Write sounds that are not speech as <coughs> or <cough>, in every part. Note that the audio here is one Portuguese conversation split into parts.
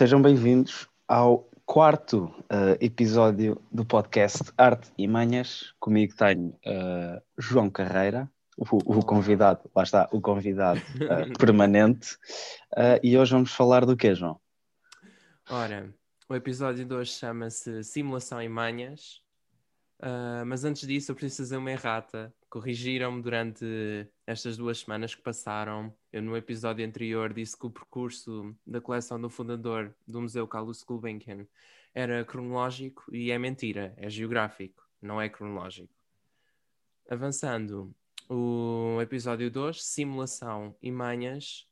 Sejam bem-vindos ao quarto uh, episódio do podcast Arte e Manhas. Comigo tenho uh, João Carreira, o, o, convidado, lá está, o convidado uh, <laughs> permanente. e hoje vamos falar do quê, João? Ora, o episódio de hoje chama-se Simulação e Manhas. Mas antes disso, eu preciso fazer uma errata. Corrigiram-me durante estas duas semanas que passaram. Eu, no episódio anterior, disse que o percurso da coleção do fundador do Museu Carlos Gulbenkian era cronológico e é mentira, é geográfico, não é cronológico. Avançando, o episódio 2, Simulação e Manhas,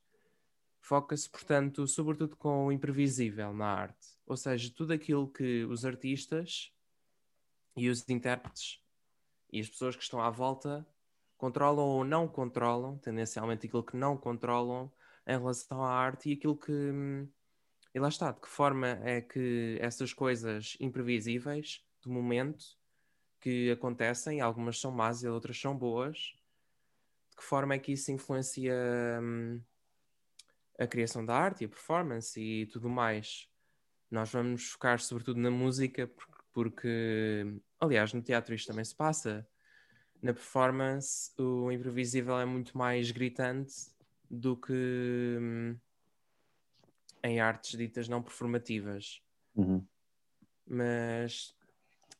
foca-se, portanto, sobretudo com o imprevisível na arte, ou seja, tudo aquilo que os artistas e os intérpretes e as pessoas que estão à volta controlam ou não controlam, tendencialmente aquilo que não controlam em relação à arte e aquilo que. E lá está, de que forma é que essas coisas imprevisíveis do momento que acontecem, algumas são más e outras são boas, de que forma é que isso influencia hum, a criação da arte e a performance e tudo mais. Nós vamos focar sobretudo na música, porque, porque aliás, no teatro isto também se passa na performance o imprevisível é muito mais gritante do que hum, em artes ditas não performativas. Uhum. Mas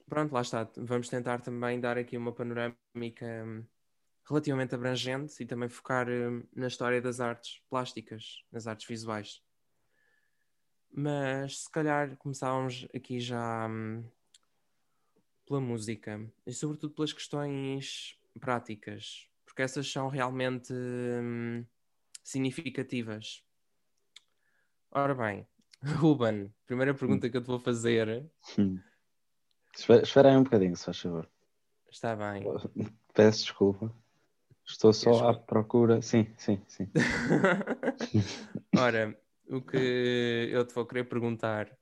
pronto, lá está. Vamos tentar também dar aqui uma panorâmica hum, relativamente abrangente e também focar hum, na história das artes plásticas, nas artes visuais. Mas se calhar começávamos aqui já hum, pela música e sobretudo pelas questões práticas, porque essas são realmente hum, significativas. Ora bem, <laughs> Ruben, primeira pergunta que eu te vou fazer. Hum. Espera, aí um bocadinho, se faz favor. Está bem. <laughs> Peço desculpa. Estou só à procura. Sim, sim, sim. <laughs> Ora, o que eu te vou querer perguntar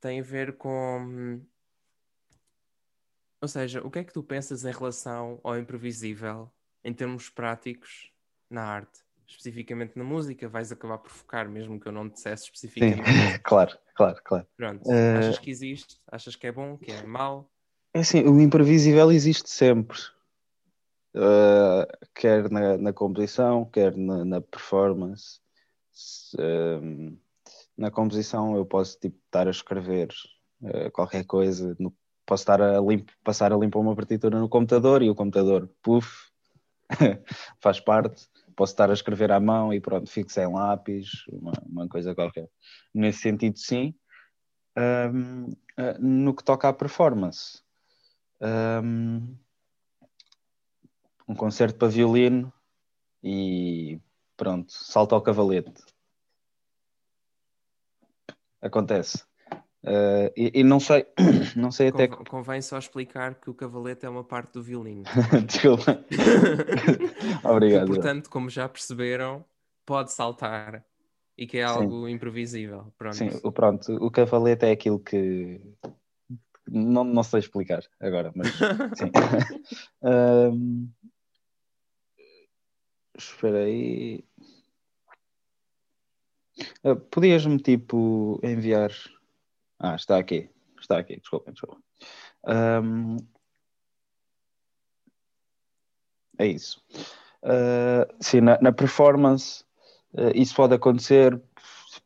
tem a ver com hum, ou seja, o que é que tu pensas em relação ao imprevisível em termos práticos na arte? Especificamente na música, vais acabar por focar, mesmo que eu não dissesse especificamente. Sim, <laughs> claro, claro, claro. Pronto, uh... achas que existe? Achas que é bom, que é mau? É assim, o imprevisível existe sempre. Uh, quer na, na, composição, quer na, na performance. Uh, na composição eu posso tipo, estar a escrever uh, qualquer coisa no posso estar a limpo, passar a limpar uma partitura no computador e o computador, puf, <laughs> faz parte. Posso estar a escrever à mão e pronto, fico sem lápis, uma, uma coisa qualquer. Nesse sentido, sim. Um, ah, no que toca à performance, um, um concerto para violino e pronto, salta ao cavalete. Acontece. Uh, e, e, não sei, <clears throat> não sei até. Convém, convém só explicar que o cavalete é uma parte do violino. <laughs> Desculpa. <laughs> Obrigado. E, portanto, como já perceberam, pode saltar e que é algo Sim. imprevisível. Pronto. Sim, o, pronto, o cavalete é aquilo que não, não sei explicar agora, mas <laughs> sim. um... Espera aí. Uh, Podias-me tipo enviar ah, está aqui. Está aqui, desculpa, desculpa. Um, é isso. Uh, sim, na, na performance uh, isso pode acontecer,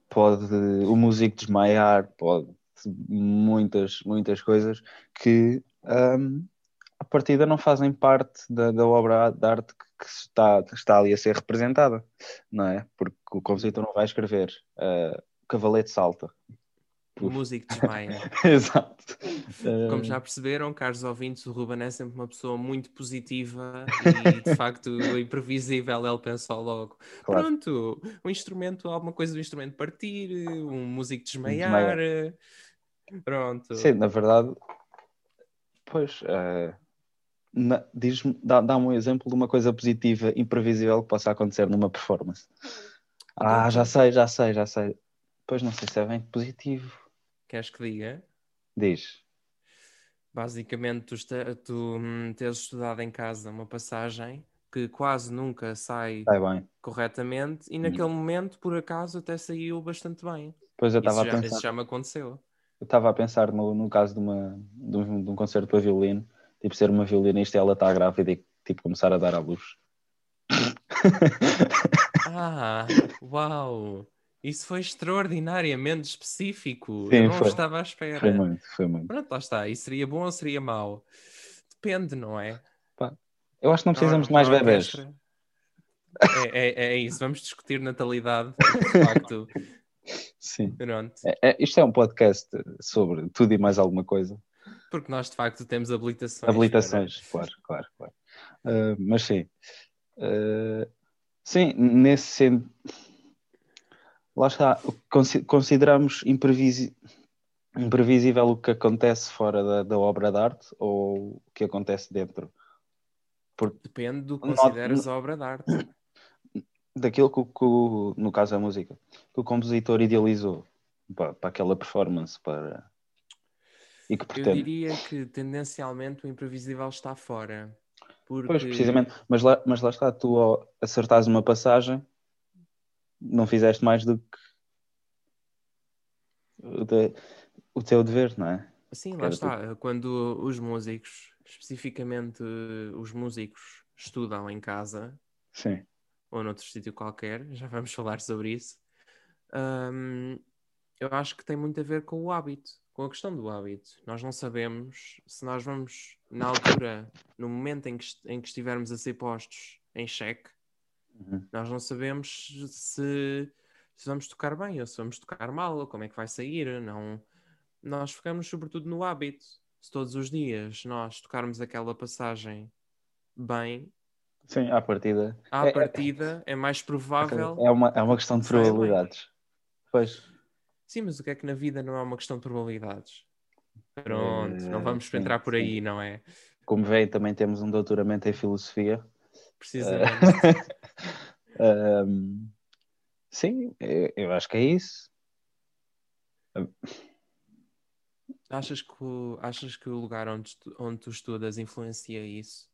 pode o músico desmaiar, pode muitas, muitas coisas que um, a partida não fazem parte da, da obra de arte que, que está, está ali a ser representada, não é? Porque o compositor não vai escrever uh, cavalete salta, o músico <laughs> desmaia. Exato. Como já perceberam, caros ouvintes, o Ruben é sempre uma pessoa muito positiva <laughs> e de facto imprevisível. Ele pensou logo: claro. pronto, um instrumento, alguma coisa do instrumento partir, um músico desmaiar. desmaiar. Pronto. Sim, na verdade, pois. Uh, dá-me dá um exemplo de uma coisa positiva, imprevisível que possa acontecer numa performance. Ah, já sei, já sei, já sei. Pois não sei se é bem positivo. Queres que diga? Diz. Basicamente, tu, tu hum, teres estudado em casa uma passagem que quase nunca sai corretamente e naquele momento, por acaso, até saiu bastante bem. Pois eu estava a pensar. isso já me aconteceu. Eu estava a pensar no, no caso de, uma, de, um, de um concerto para violino, tipo ser uma violinista e ela está grávida e tipo começar a dar à luz. Ah, <laughs> uau! Isso foi extraordinariamente específico. Sim, Eu não foi. estava à espera. Foi muito, foi muito. Pronto, lá está. Isso seria bom ou seria mau? Depende, não é? Eu acho que não precisamos de mais bebês. É, é, é isso, vamos discutir natalidade. <laughs> De facto, Sim. pronto. É- é- isto é um podcast sobre tudo e mais alguma coisa. Porque nós de facto temos habilitações. Habilitações, claro, claro, claro. Ah, mas sim. Ah, sim, nesse sentido. Lá está. Consi- Consideramos imprevisi- imprevisível o que acontece fora da, da obra de arte ou o que acontece dentro? para- Depende do que consideras obra de arte. <coughs> Daquilo que, que no caso a música, que o compositor idealizou para, para aquela performance para... e que Eu pretende. diria que tendencialmente o imprevisível está fora. Porque Pois, precisamente. Mas lá, mas lá está, tu ao acertares uma passagem, não fizeste mais do que o, de- o teu dever, não é? Sim, lá Quero está. Quando os músicos, especificamente os músicos, estudam em casa Sim. ou noutro sítio qualquer, já vamos falar sobre isso. hum, eu acho que tem muito a ver com o hábito, com a questão do hábito. Nós não sabemos se nós vamos, na altura, no momento em que, em que estivermos a ser postos em xeque, Uhum. nós não sabemos se, se vamos tocar bem ou se vamos tocar mal, ou como é que vai sair. Não, nós ficamos sobretudo no hábito. Se todos os dias nós tocarmos aquela passagem bem, Sim, à partida. à É- é- partida é mais provável. É uma, é uma questão de probabilidades. Pois. Sim, mas o que é que na vida não é uma questão de probabilidades? Pronto, não Eh, vamos sim, entrar por sim. aí, não é? Como veio, também temos um doutoramento em filosofia. Precisamente. <laughs> Ahm, sim, eu, eu acho que é isso. achas, que o, achas que o lugar onde tu, onde tu estudas influencia isso?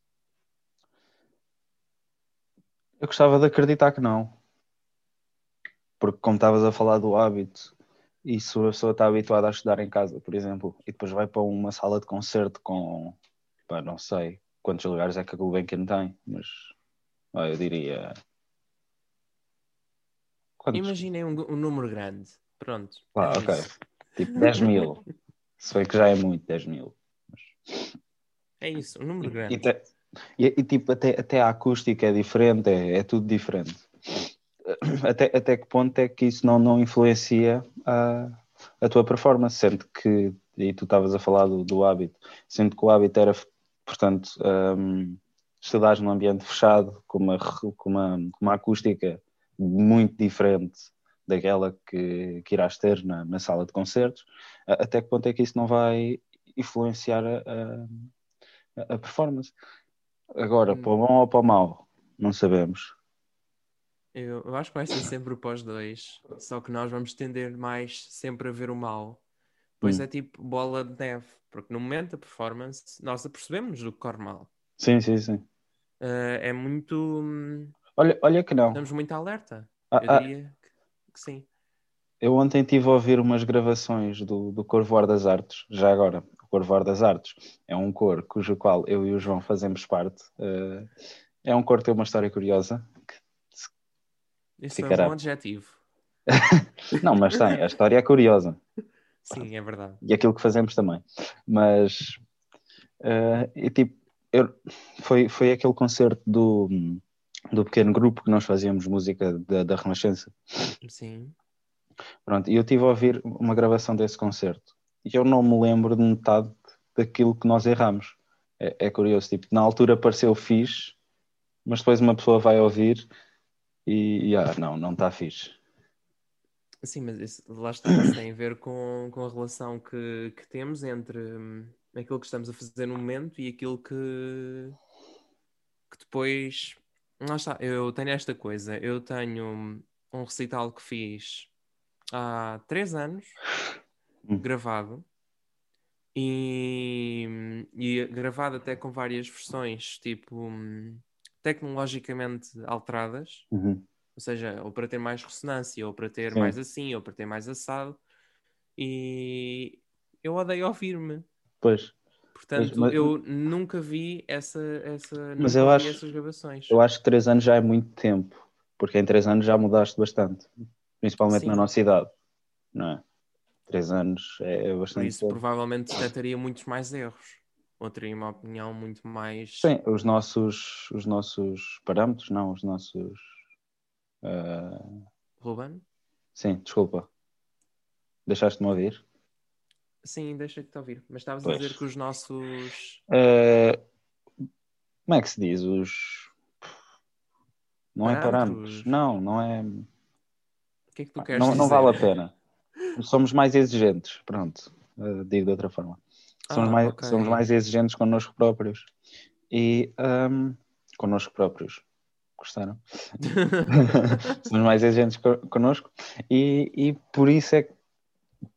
Eu gostava de acreditar que não. Porque como estavas a falar do hábito, e se a pessoa está habituada a estudar em casa, por exemplo, e depois vai para uma sala de concerto com, pá, não sei quantos lugares é que a Gulbenkian tem, mas ah, eu diria... Quantos? Imaginem um, um número grande. Pronto. Ah, é ok. isso. Tipo 10 mil. <laughs> Se bem que já é muito, 10 mil. É isso, um número E, grande. te- e- e, tipo, até, até a acústica é diferente, é, é tudo diferente. Até, até que ponto é que isso não, não influencia a, a tua performance? Sendo que, e tu estavas a falar do, do hábito, sendo que o hábito era, portanto, um, estudares num ambiente fechado, com uma, com uma, uma acústica muito diferente daquela que, que irás ter na, na sala de concertos, até que ponto é que isso não vai influenciar a, a, a performance? Agora, Hum. para o bom ou para o mau, não sabemos. Eu, eu acho que vai ser sempre para os dois. Só que nós vamos tender mais sempre a ver o mal. Pois Hum. é tipo bola de neve. Porque no momento da performance, nós apercebemos do que corre mal. Sim, sim, sim. Eh, é muito. hum, Olha, olha que não. Estamos muito alerta. Ah, Eu ah, diria que, que sim. eu ontem estive a ouvir umas gravações do, do Corvoar das Artes, já agora. O Corvoar das Artes é um coro cujo qual eu e o João fazemos parte. Eh, é um coro que tem uma história curiosa. Isso é um adjetivo. <laughs> Não, mas tem, a história é curiosa. Sim, é verdade. e aquilo que fazemos também. Mas eh, e, tipo, eu- foi, foi aquele concerto do, do pequeno grupo que nós fazíamos música da, da Renascença. Sim. Pronto, e eu estive a ouvir uma gravação desse concerto e eu não me lembro de metade daquilo que nós erramos. É, é curioso, tipo, na altura pareceu fixe, mas depois uma pessoa vai ouvir e, e, ah, não, não está fixe. Sim, mas isso, lá está, isso tem a ver com, com a relação que, que temos entre hum, aquilo que estamos a fazer no momento e aquilo que, que depois. Lá está, eu tenho esta coisa, eu tenho um recital que fiz há três anos, Hum. gravado, e, e gravado até com várias versões, tipo, hum, tecnologicamente alteradas, Uhum. Ou seja, ou para ter mais ressonância, ou para ter Sim. mais assim, ou para ter mais assado. E eu odeio ouvir-me. Pois, Portanto, mas- eu nunca vi essa, essa Mas eu acho- essas gravações. eu acho que três anos já é muito tempo, porque em três anos já mudaste bastante, principalmente Sim. na nossa idade, não é? Três anos é Por bastante isso, tempo. provavelmente detectaria muitos mais erros. Ou teria uma opinião muito mais. Sim, os nossos, os nossos parâmetros, não, os nossos. Ah, Ruben? sim, desculpa. Deixaste-me ouvir? Sim, deixa-te ouvir. Mas estavas a dizer que os nossos. Ah, como é que se diz? Os. Não é Parâmetros? parâmetros. Não, não é. O que é que tu queres Não, dizer? não vale a pena. Somos mais exigentes, pronto. ah, digo de outra forma. Somos, Ah, mais, ok. somos mais exigentes connosco próprios. E. ahm, connosco próprios. Gostaram? <laughs> somos mais exigentes co- connosco e, e por isso é que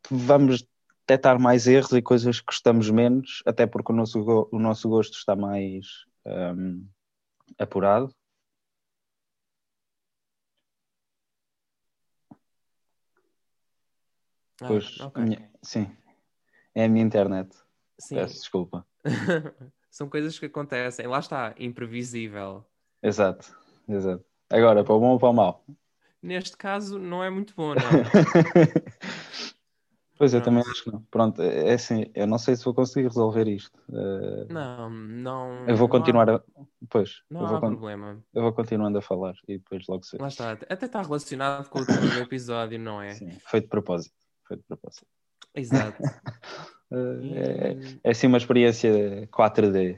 vamos detectar mais erros e coisas que gostamos menos, até porque o nosso, o nosso gosto está mais hum, apurado. Ah, Pois, ok. a minha- sim, é a minha internet. Sim. Peço desculpa. <laughs> São coisas que acontecem. Lá está, imprevisível. Exato, exato. Agora, para o bom ou para o mau? Neste caso, não é muito bom, não. <laughs> pois eu Pronto. também acho que não. Pronto, é assim, eu não sei se vou conseguir resolver isto. Eh, Não, não. eu vou não continuar há, a. Pois, Não eu vou, há con- problema. eu vou continuando a falar e depois logo sei. Lá está. Até está relacionado com o do episódio, não é? Sim, foi de propósito. Foi de propósito. Exato. <laughs> Eh, é, E- é assim uma experiência 4D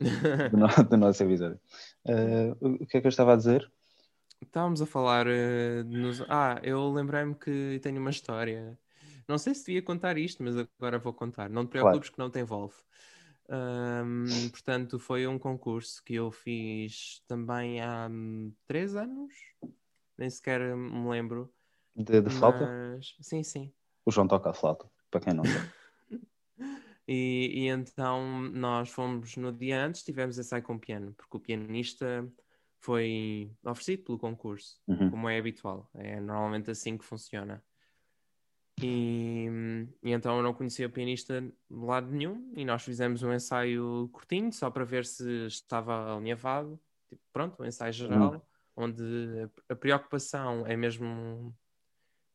do, no- do nosso episódio. Eh, o que é que eu estava a dizer? Estávamos a falar. de nos... Ah, eu lembrei-me que tenho uma história. Não sei se devia contar isto, mas agora vou contar. Não te Claro. preocupes que não te envolve. Ahm, portanto, foi um concurso que eu fiz também há hum, três anos. Nem sequer me lembro. De, de flauta? Mas sim, sim. O João toca a flauta, para quem não sabe. <laughs> E, e então nós fomos no dia antes, tivemos ensaio com piano, porque o pianista foi oferecido pelo concurso, Uhum. como é habitual. É normalmente assim que funciona. E, e então eu não conhecia o pianista de lado nenhum e nós fizemos um ensaio curtinho, só para ver se estava alinhavado. Tipo, pronto, um ensaio geral, onde a preocupação é mesmo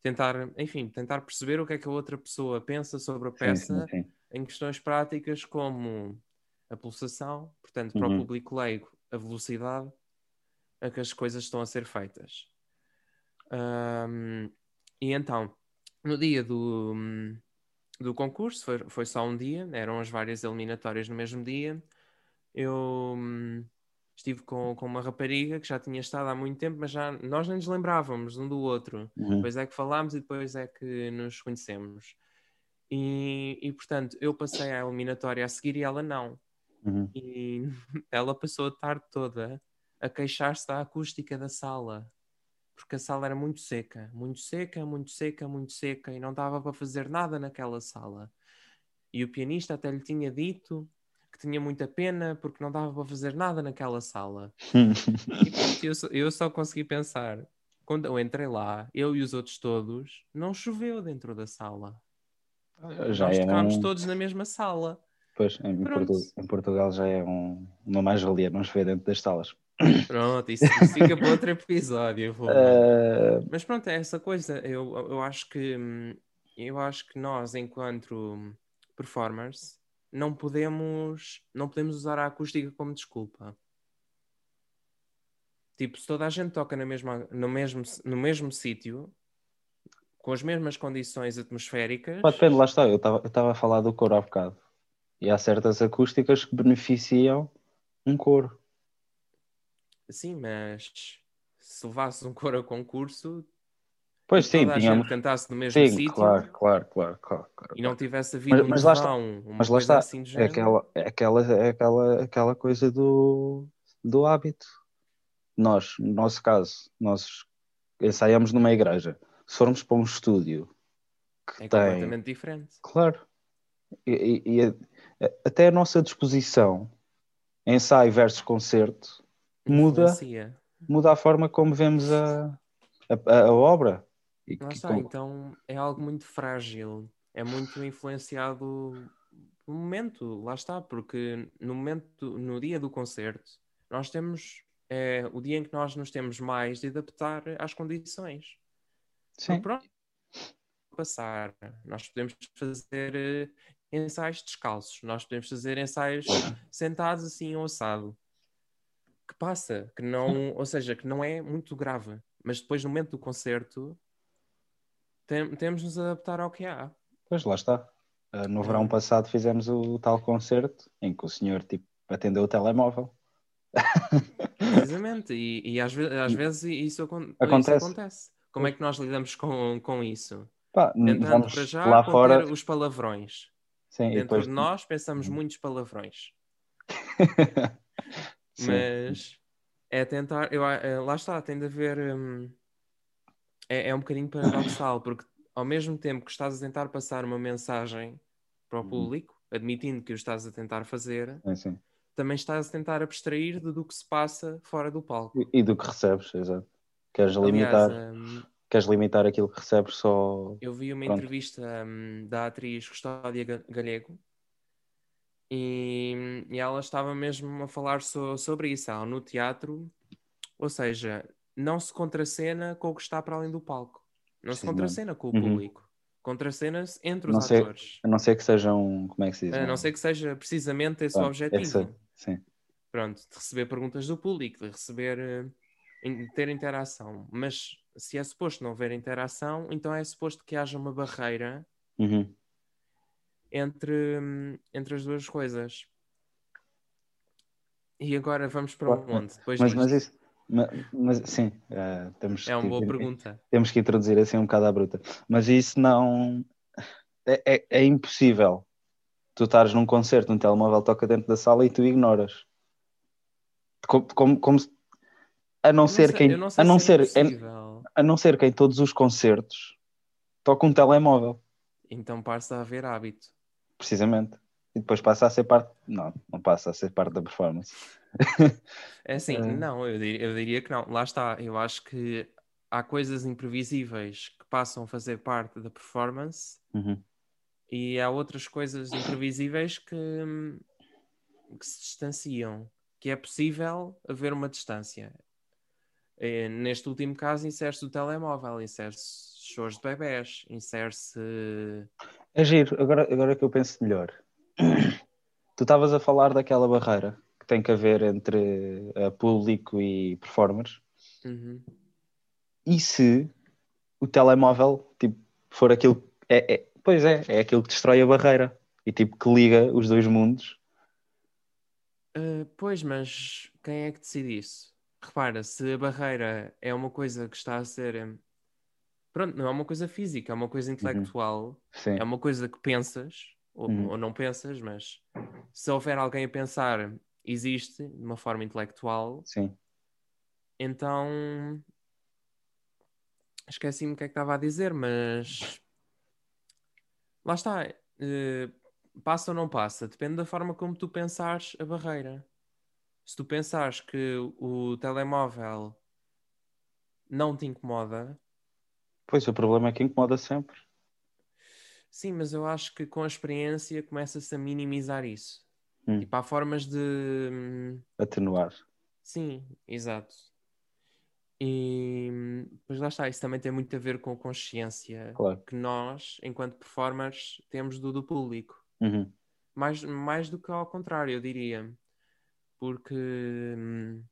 tentar, enfim, tentar perceber o que é que a outra pessoa pensa sobre a Sim, peça sim, sim. Em questões práticas como a pulsação, portanto, para Uhum. o público leigo, a velocidade a que as coisas estão a ser feitas. Ahm, e então, no dia do, do concurso, foi, foi só um dia, eram as várias eliminatórias no mesmo dia. Eu hum, estive com, com uma rapariga que já tinha estado há muito tempo, mas já nós nem nos lembrávamos um do outro. Uhum. Depois é que falámos e depois é que nos conhecemos. E, e portanto, eu passei a eliminatória a seguir e ela não. Uhum. E <laughs> ela passou a tarde toda a queixar-se da acústica da sala. Porque a sala era muito seca, muito seca, muito seca, muito seca, e não dava para fazer nada naquela sala. E o pianista até lhe tinha dito que tinha muita pena porque não dava para fazer nada naquela sala. E eu, só, eu só consegui pensar, quando eu entrei lá, eu e os outros todos, não choveu dentro da sala. Já Nós é tocámos um... todos na mesma sala. Pois, em, em Portugal já é um... uma mais-valia não chover dentro das salas. Pronto, isso, isso fica para outro episódio. vou- Eh, Mas pronto, é essa coisa. Eu, eu acho que eu acho que nós, enquanto performers, não podemos não podemos usar a acústica como desculpa. Tipo, se toda a gente toca na mesma, no mesmo, no mesmo sítio, com as mesmas condições atmosféricas, pá, depende, lá está. Eu estava a falar do coro há bocado. E há certas acústicas que beneficiam um coro. sim, mas se levasses um coro a concurso, Pois sim, toda tínhamos. cantasse no mesmo Sim, sítio claro, claro, claro, claro, claro. e não tivesse havido Mas- um mas lá está. uma Mas lá está, assim é aquela, é aquela, é aquela, aquela coisa do, do hábito. Nós, no nosso caso, nós ensaiamos numa igreja. Se formos para um estúdio que É tem. completamente diferente. Claro. E, e- e a- até a nossa disposição, ensaio versus concerto, muda, influencia. muda a forma como vemos a, a, a obra. E Lá que- está, com- então é algo muito frágil, é muito influenciado no momento, lá está, porque no momento, no dia do concerto, nós temos é, o dia em que nós nos temos mais de adaptar às condições. Sim, Pronto, passar, nós podemos fazer eh, ensaios descalços, nós podemos fazer ensaios sentados assim ou assado. Que passa, que não, <laughs> ou seja, que não é muito grave, mas depois no momento do concerto tem- temos de nos adaptar ao que há. pois lá está. Ah, No verão passado fizemos o tal concerto em que o senhor tipo, atendeu o telemóvel. <laughs> Precisamente, e, e às, ve- às vezes isso, acon- isso Acontece. Como é que nós lidamos com, com isso? Pá, Tentando para já lá fora. os palavrões. Sim, Dentro depois... de nós pensamos muitos palavrões. <laughs> Mas é tentar, eu, eh, lá está, tem de haver. hum, é, é um bocadinho paradoxal, porque ao mesmo tempo que estás a tentar passar uma mensagem para o Uhum. público, admitindo que o estás a tentar fazer, Sim, sim. também estás a tentar abstrair do que se passa fora do palco. E, e do que recebes, exato. Queres Aliás, limitar, hum, queres limitar aquilo que recebes só. eu vi uma Pronto. entrevista hum, da atriz Custódia Ga- Galego e, e ela estava mesmo a falar so- sobre isso. Ela no teatro, ou seja, não se contracena com o que está para além do palco, não se Precisamente. contracena com o Uhum. público, contracena-se entre Não os sei- atores. A não ser que sejam. Como é que se diz? A não ser que seja precisamente esse o Pronto, objetivo. esse- sim. Pronto, de receber perguntas do público, de receber, in- ter interação. Mas se é suposto não haver interação, então é suposto que haja uma barreira Uhum. entre, hum, entre as duas coisas. E agora vamos para Claro, onde? Depois Mas, mas isso. ma- Mas, sim, eh, temos, É uma que, boa pergunta. temos que introduzir assim um bocado à bruta. Mas isso não. É, é, é impossível. Tu estares num concerto, um telemóvel toca dentro da sala e tu ignoras. Como, como, como se- a não ser sei- quem. não a não se é ser, a não ser que em todos os concertos toca um telemóvel, Então passa a haver hábito. precisamente. E depois passa a ser parte. Não, não passa a ser parte da performance. É assim, <laughs> É. não, eu diria, eu diria que não. Lá está, eu acho que há coisas imprevisíveis que passam a fazer parte da performance Uhum. e há outras coisas imprevisíveis que, que se distanciam, que é possível haver uma distância. Eh, Neste último caso, insere-se o telemóvel, insere-se shows de bebés, insere-se. É giro, agora, agora que eu penso melhor. Tu estavas a falar daquela barreira que tem que haver entre eh, público e performers. Uhum. E se o telemóvel tipo, for aquilo. É, é- pois é, é aquilo que destrói a barreira e tipo que liga os dois mundos. Eh, pois, mas quem é que decide isso? Repara, se a barreira é uma coisa que está a ser. hum, Pronto, não é uma coisa física, é uma coisa intelectual, Sim, é uma coisa que pensas, ou, Uhum. ou não pensas, mas se houver alguém a pensar, existe de uma forma intelectual, sim. então. Esqueci-me o que é que estava a dizer, mas. Lá está. eh, passa ou não passa? Depende da forma como tu pensares a barreira. Se tu pensares que o telemóvel não te incomoda, Pois o problema é que incomoda sempre. sim, mas eu acho que com a experiência começa-se a minimizar isso. Hum. Tipo, há formas de. hum, Atenuar. Sim, exato. E pois lá está, isso também tem muito a ver com a consciência Claro. que nós, enquanto performers, temos do, do público. Uhum. Mais, mais do que ao contrário, eu diria. Porque hum,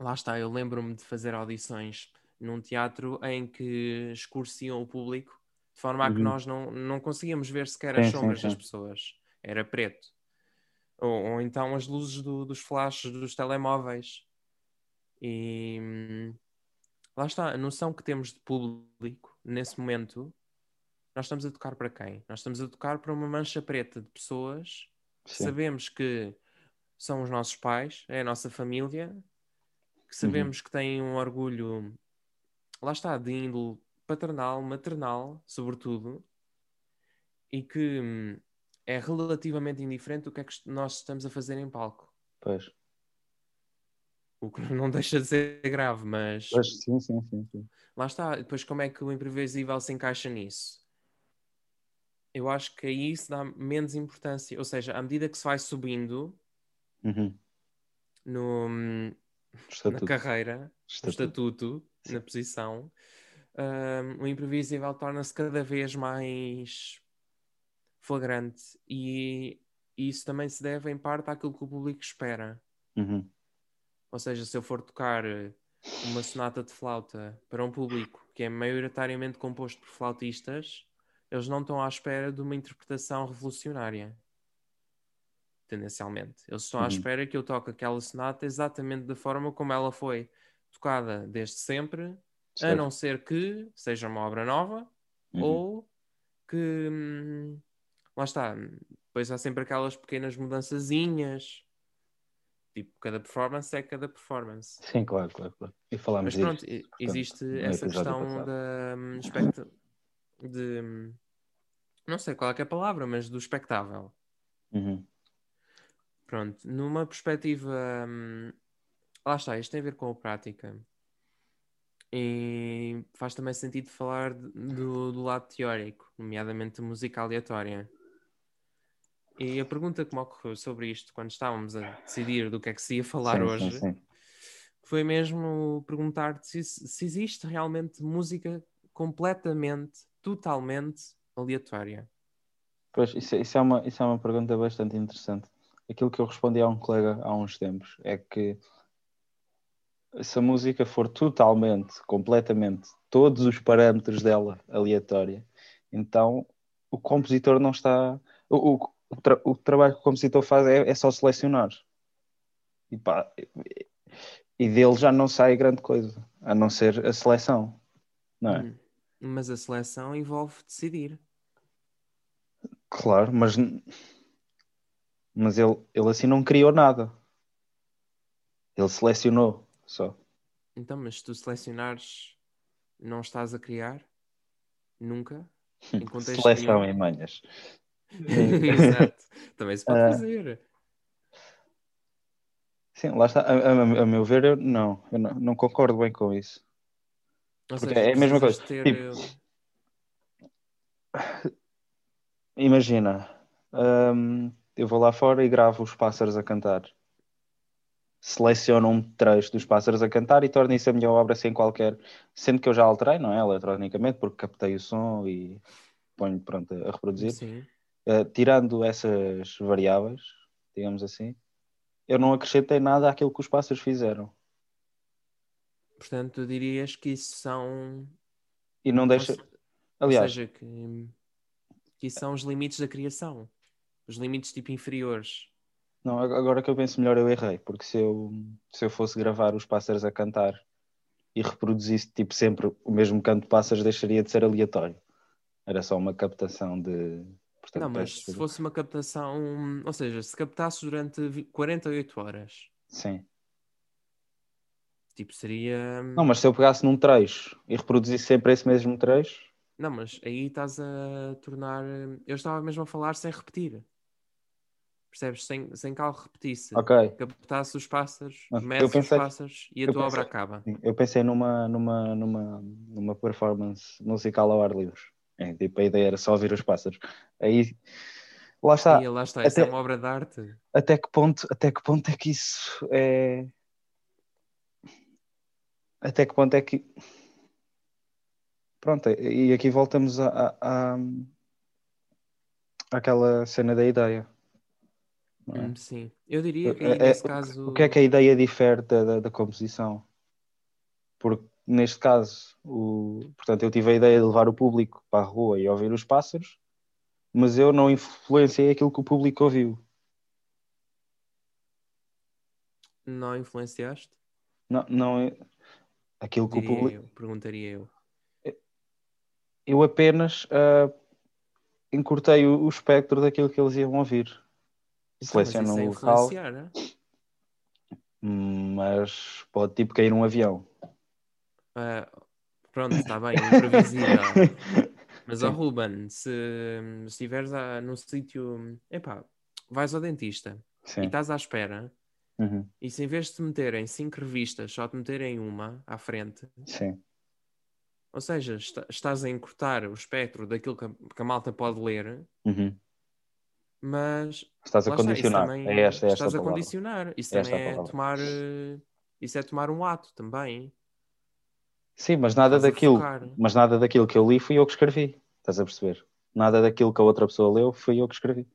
lá está, eu lembro-me de fazer audições num teatro em que escureciam o público de forma a que Uhum. nós não, não conseguíamos ver sequer Sim, as sim, sombras das sim. pessoas. Era preto. Ou, ou então as luzes do- dos flashes dos telemóveis. E hum, lá está, a noção que temos de público nesse momento, nós estamos a tocar para quem? Nós estamos a tocar para uma mancha preta de pessoas que Sim. sabemos que são os nossos pais, é a nossa família, que Uhum. sabemos que têm um orgulho, lá está, de índole paternal, maternal, sobretudo, e que hum, é relativamente indiferente o que é que nós estamos a fazer em palco. Pois. O que <laughs> não deixa de ser grave, mas Mas sim, sim, sim, sim. lá está. Depois, como é que o imprevisível se encaixa nisso? Eu acho que aí se dá menos importância. Ou seja, à medida que se vai subindo Uhum. no, na carreira, no Estatuto. estatuto, na posição, hum, o imprevisível torna-se cada vez mais flagrante. E isso também se deve, em parte, àquilo que o público espera. Uhum. Ou seja, se eu for tocar eh, uma sonata de flauta para um público que é maioritariamente composto por flautistas, eles não estão à espera de uma interpretação revolucionária. Tendencialmente. Eles estão à Uhum. espera que eu toque aquela sonata exatamente da forma como ela foi tocada desde sempre, a Certo. não ser que seja uma obra nova Uhum. ou que hum, lá está. Depois há sempre aquelas pequenas mudançazinhas. Tipo, cada performance é cada performance. Sim, claro, claro, claro. E falámos Mas pronto, disto, portanto, existe essa questão passado. da expecta- de hum, não sei qual é, que é a palavra, mas do espectável. Uhum. Pronto, numa perspectiva hum, lá está, isto tem a ver com a prática. E faz também sentido falar do, do lado teórico, nomeadamente música aleatória. E a pergunta que me ocorreu sobre isto, quando estávamos a decidir do que é que se ia falar Sim, hoje, sim, sim. foi mesmo perguntar-te se, se existe realmente música completamente, totalmente aleatória. Pois, isso, é- isso é uma, isso é uma pergunta bastante interessante. Aquilo que eu respondi a um colega há uns tempos é que se a música for totalmente, completamente, todos os parâmetros dela aleatória, então o compositor não está. O, o, o, tra- o trabalho que o compositor faz é, é só selecionar. E, pá, e dele já não sai grande coisa, a não ser a seleção. Não é? Hum, Mas a seleção envolve decidir. Claro, mas, mas ele, ele assim não criou nada. Ele selecionou só. Então, mas se tu selecionares, não estás a criar? Nunca? <laughs> Em Seleção nenhum? em manhas. <laughs> Exato. Também se pode Ah. fazer. Sim, lá está. A, a- a meu ver, eu não, eu não, não concordo bem com isso. Ou Porque seja, é a mesma coisa. ter, Tipo, eh, <sighs> Imagina, hum, eu vou lá fora e gravo os pássaros a cantar. Seleciono um trecho dos pássaros a cantar e torno isso a minha obra sem qualquer. Sendo que eu já alterei, não é? Eletronicamente, porque captei o som e ponho pronto a reproduzir. Sim. Uh, tirando essas variáveis, digamos assim, eu não acrescentei nada àquilo que os pássaros fizeram. Portanto, tu dirias que isso são. E não deixa. Ou Aliás, seja, que, que isso são os limites da criação. Os limites tipo inferiores. não, agora que eu penso melhor, eu errei, porque se eu, se eu fosse gravar os pássaros a cantar e reproduzisse tipo sempre o mesmo canto de pássaros, deixaria de ser aleatório. Era só uma captação de. Portanto, não, mas se fosse uma captação. Ou seja, se captasse durante vi- 48 horas, Sim. tipo seria. Não, mas se eu pegasse num trecho e reproduzisse sempre esse mesmo trecho, Não, mas aí estás a tornar. Eu estava mesmo a falar sem repetir. Percebes? Sem, sem que algo repetisse. ok. Captasse os pássaros, meces os pássaros e a tua obra pensei- acaba. Sim, Eu pensei numa, numa, numa, numa performance musical ao ar livre. É, tipo, a ideia era só ouvir os pássaros. Aí, lá está. e lá está, isso é até- uma obra de arte. Até que ponto, até que ponto é que isso é. Até que ponto é que. Pronto, e aqui voltamos a, a, a- àquela cena da ideia. É? Hum, sim. Eu diria que É- é- nesse o- caso. O que é que a ideia difere da, da, da composição? Porque neste caso, o, portanto, eu tive a ideia de levar o público para a rua e ouvir os pássaros, mas eu não influenciei aquilo que o público ouviu. Não influenciaste? Não, não aquilo que o Diria público. eu, perguntaria eu. Eu apenas ah, encurtei o, o espectro daquilo que eles iam ouvir. É um local, né? mas pode tipo cair num avião. Ah, pronto, está bem, imprevisível. <laughs> Mas, ó. Ruben, se se estiveres a- num sítio. Epá, vais ao dentista e Sim, estás à espera Uhum. E se em vez de te meterem cinco revistas, só te meterem uma à frente, Sim. ou seja, está- estás a encurtar o espectro daquilo que a, que a malta pode ler, Uhum. Mas Estás a lá está, condicionar. também é esta, é esta estás a palavra. condicionar. Isso Esta também é a é palavra. tomar. eh, Isso é tomar um ato também. Sim, mas nada a daquilo, mas nada daquilo que eu li fui eu que escrevi. Estás a perceber? Nada daquilo que a outra pessoa leu fui eu que escrevi.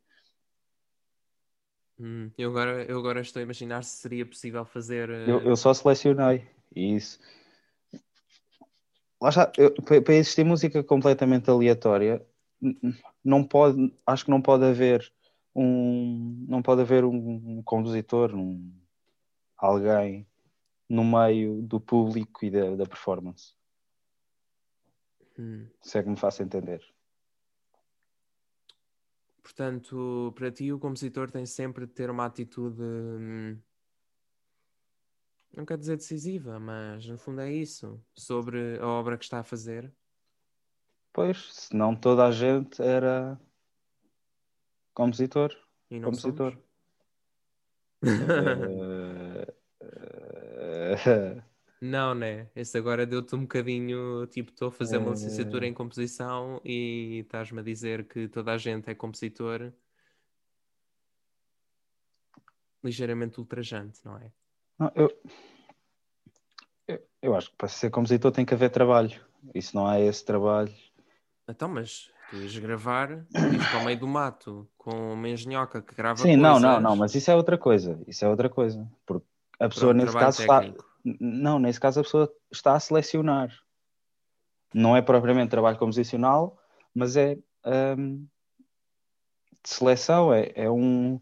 Hum, eu, agora, eu agora estou a imaginar se seria possível fazer. eh, Eu, eu só selecionei. Isso. Lá está, eu- pa- para existir música completamente aleatória, n- n- não pode, acho que não pode haver um, não pode haver um, compositor, um, alguém no meio do público e da, da performance. hum. Se é que me faço entender. Portanto, para ti, o compositor tem sempre de ter uma atitude. hum, Não quero dizer decisiva, mas no fundo é isso. Sobre a obra que está a fazer. Pois, senão toda a gente era compositor. E não compositor. Eh, Não, né? Esse agora deu-te um bocadinho. Tipo, estou a fazer uma licenciatura Eh. em composição e estás-me a dizer que toda a gente é compositor. Ligeiramente ultrajante, não é? não, eu, eu, eu acho que para ser compositor tem que haver trabalho. E se não há esse trabalho, Então, mas tu ias gravar, ires para o meio do mato com uma engenhoca que grava Sim, não, não, coisas. não, mas isso é outra coisa. Isso é outra coisa. Porque a pessoa, Pronto, nesse caso, está. técnico. Não, nesse caso, a pessoa está a selecionar. Não é propriamente trabalho composicional, mas é hum, de seleção. É, é um.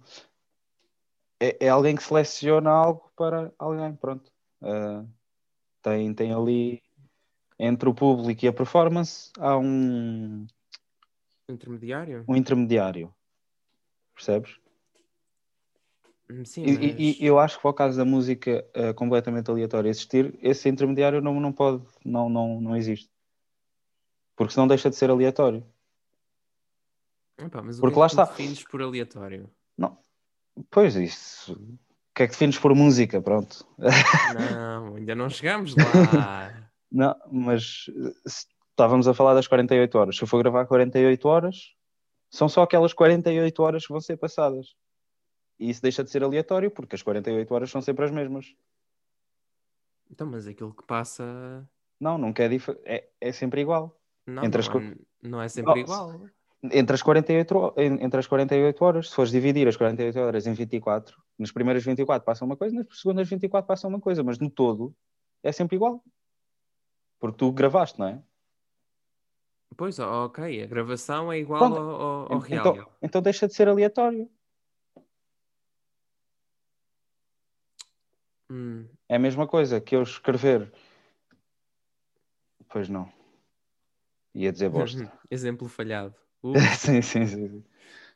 É, é alguém que seleciona algo para alguém. Pronto. Ah, tem, tem ali. Entre o público e a performance, há um, Intermediário? um intermediário. Percebes? Hum, Sim, E, mas... e- e eu acho que para o caso da música eh, completamente aleatória existir, esse intermediário não, não pode, não, não, não existe. Porque senão deixa de ser aleatório. Epá, mas o Porque que é lá que está. defines por aleatório? Pois isso. O que é que defines por música? Pronto. Não, ainda não chegamos lá. <laughs> Não, mas eh, se estávamos a falar das 48 horas. Se eu for gravar 48 horas, são só aquelas 48 horas que vão ser passadas. E isso deixa de ser aleatório porque as 48 horas são sempre as mesmas. Então, mas aquilo que passa. Não, nunca é diferente. É, é sempre igual. Não, Entre as não, é, não é sempre Não, igual. entre as 48, ho- en- entre as 48 horas, se fores dividir as 48 horas em 24, nas primeiras 24 passa uma coisa, nas segundas 24 passa uma coisa, mas no todo é sempre igual. Porque tu gravaste, não é? Pois, ok, a gravação é igual Pronto. ao, ao- ao En- real. então, então deixa de ser aleatório. Hum, É a mesma coisa que eu escrever. Pois não. Ia dizer <laughs> bosta. Exemplo falhado. <laughs> Uh, sim, sim, sim. sim.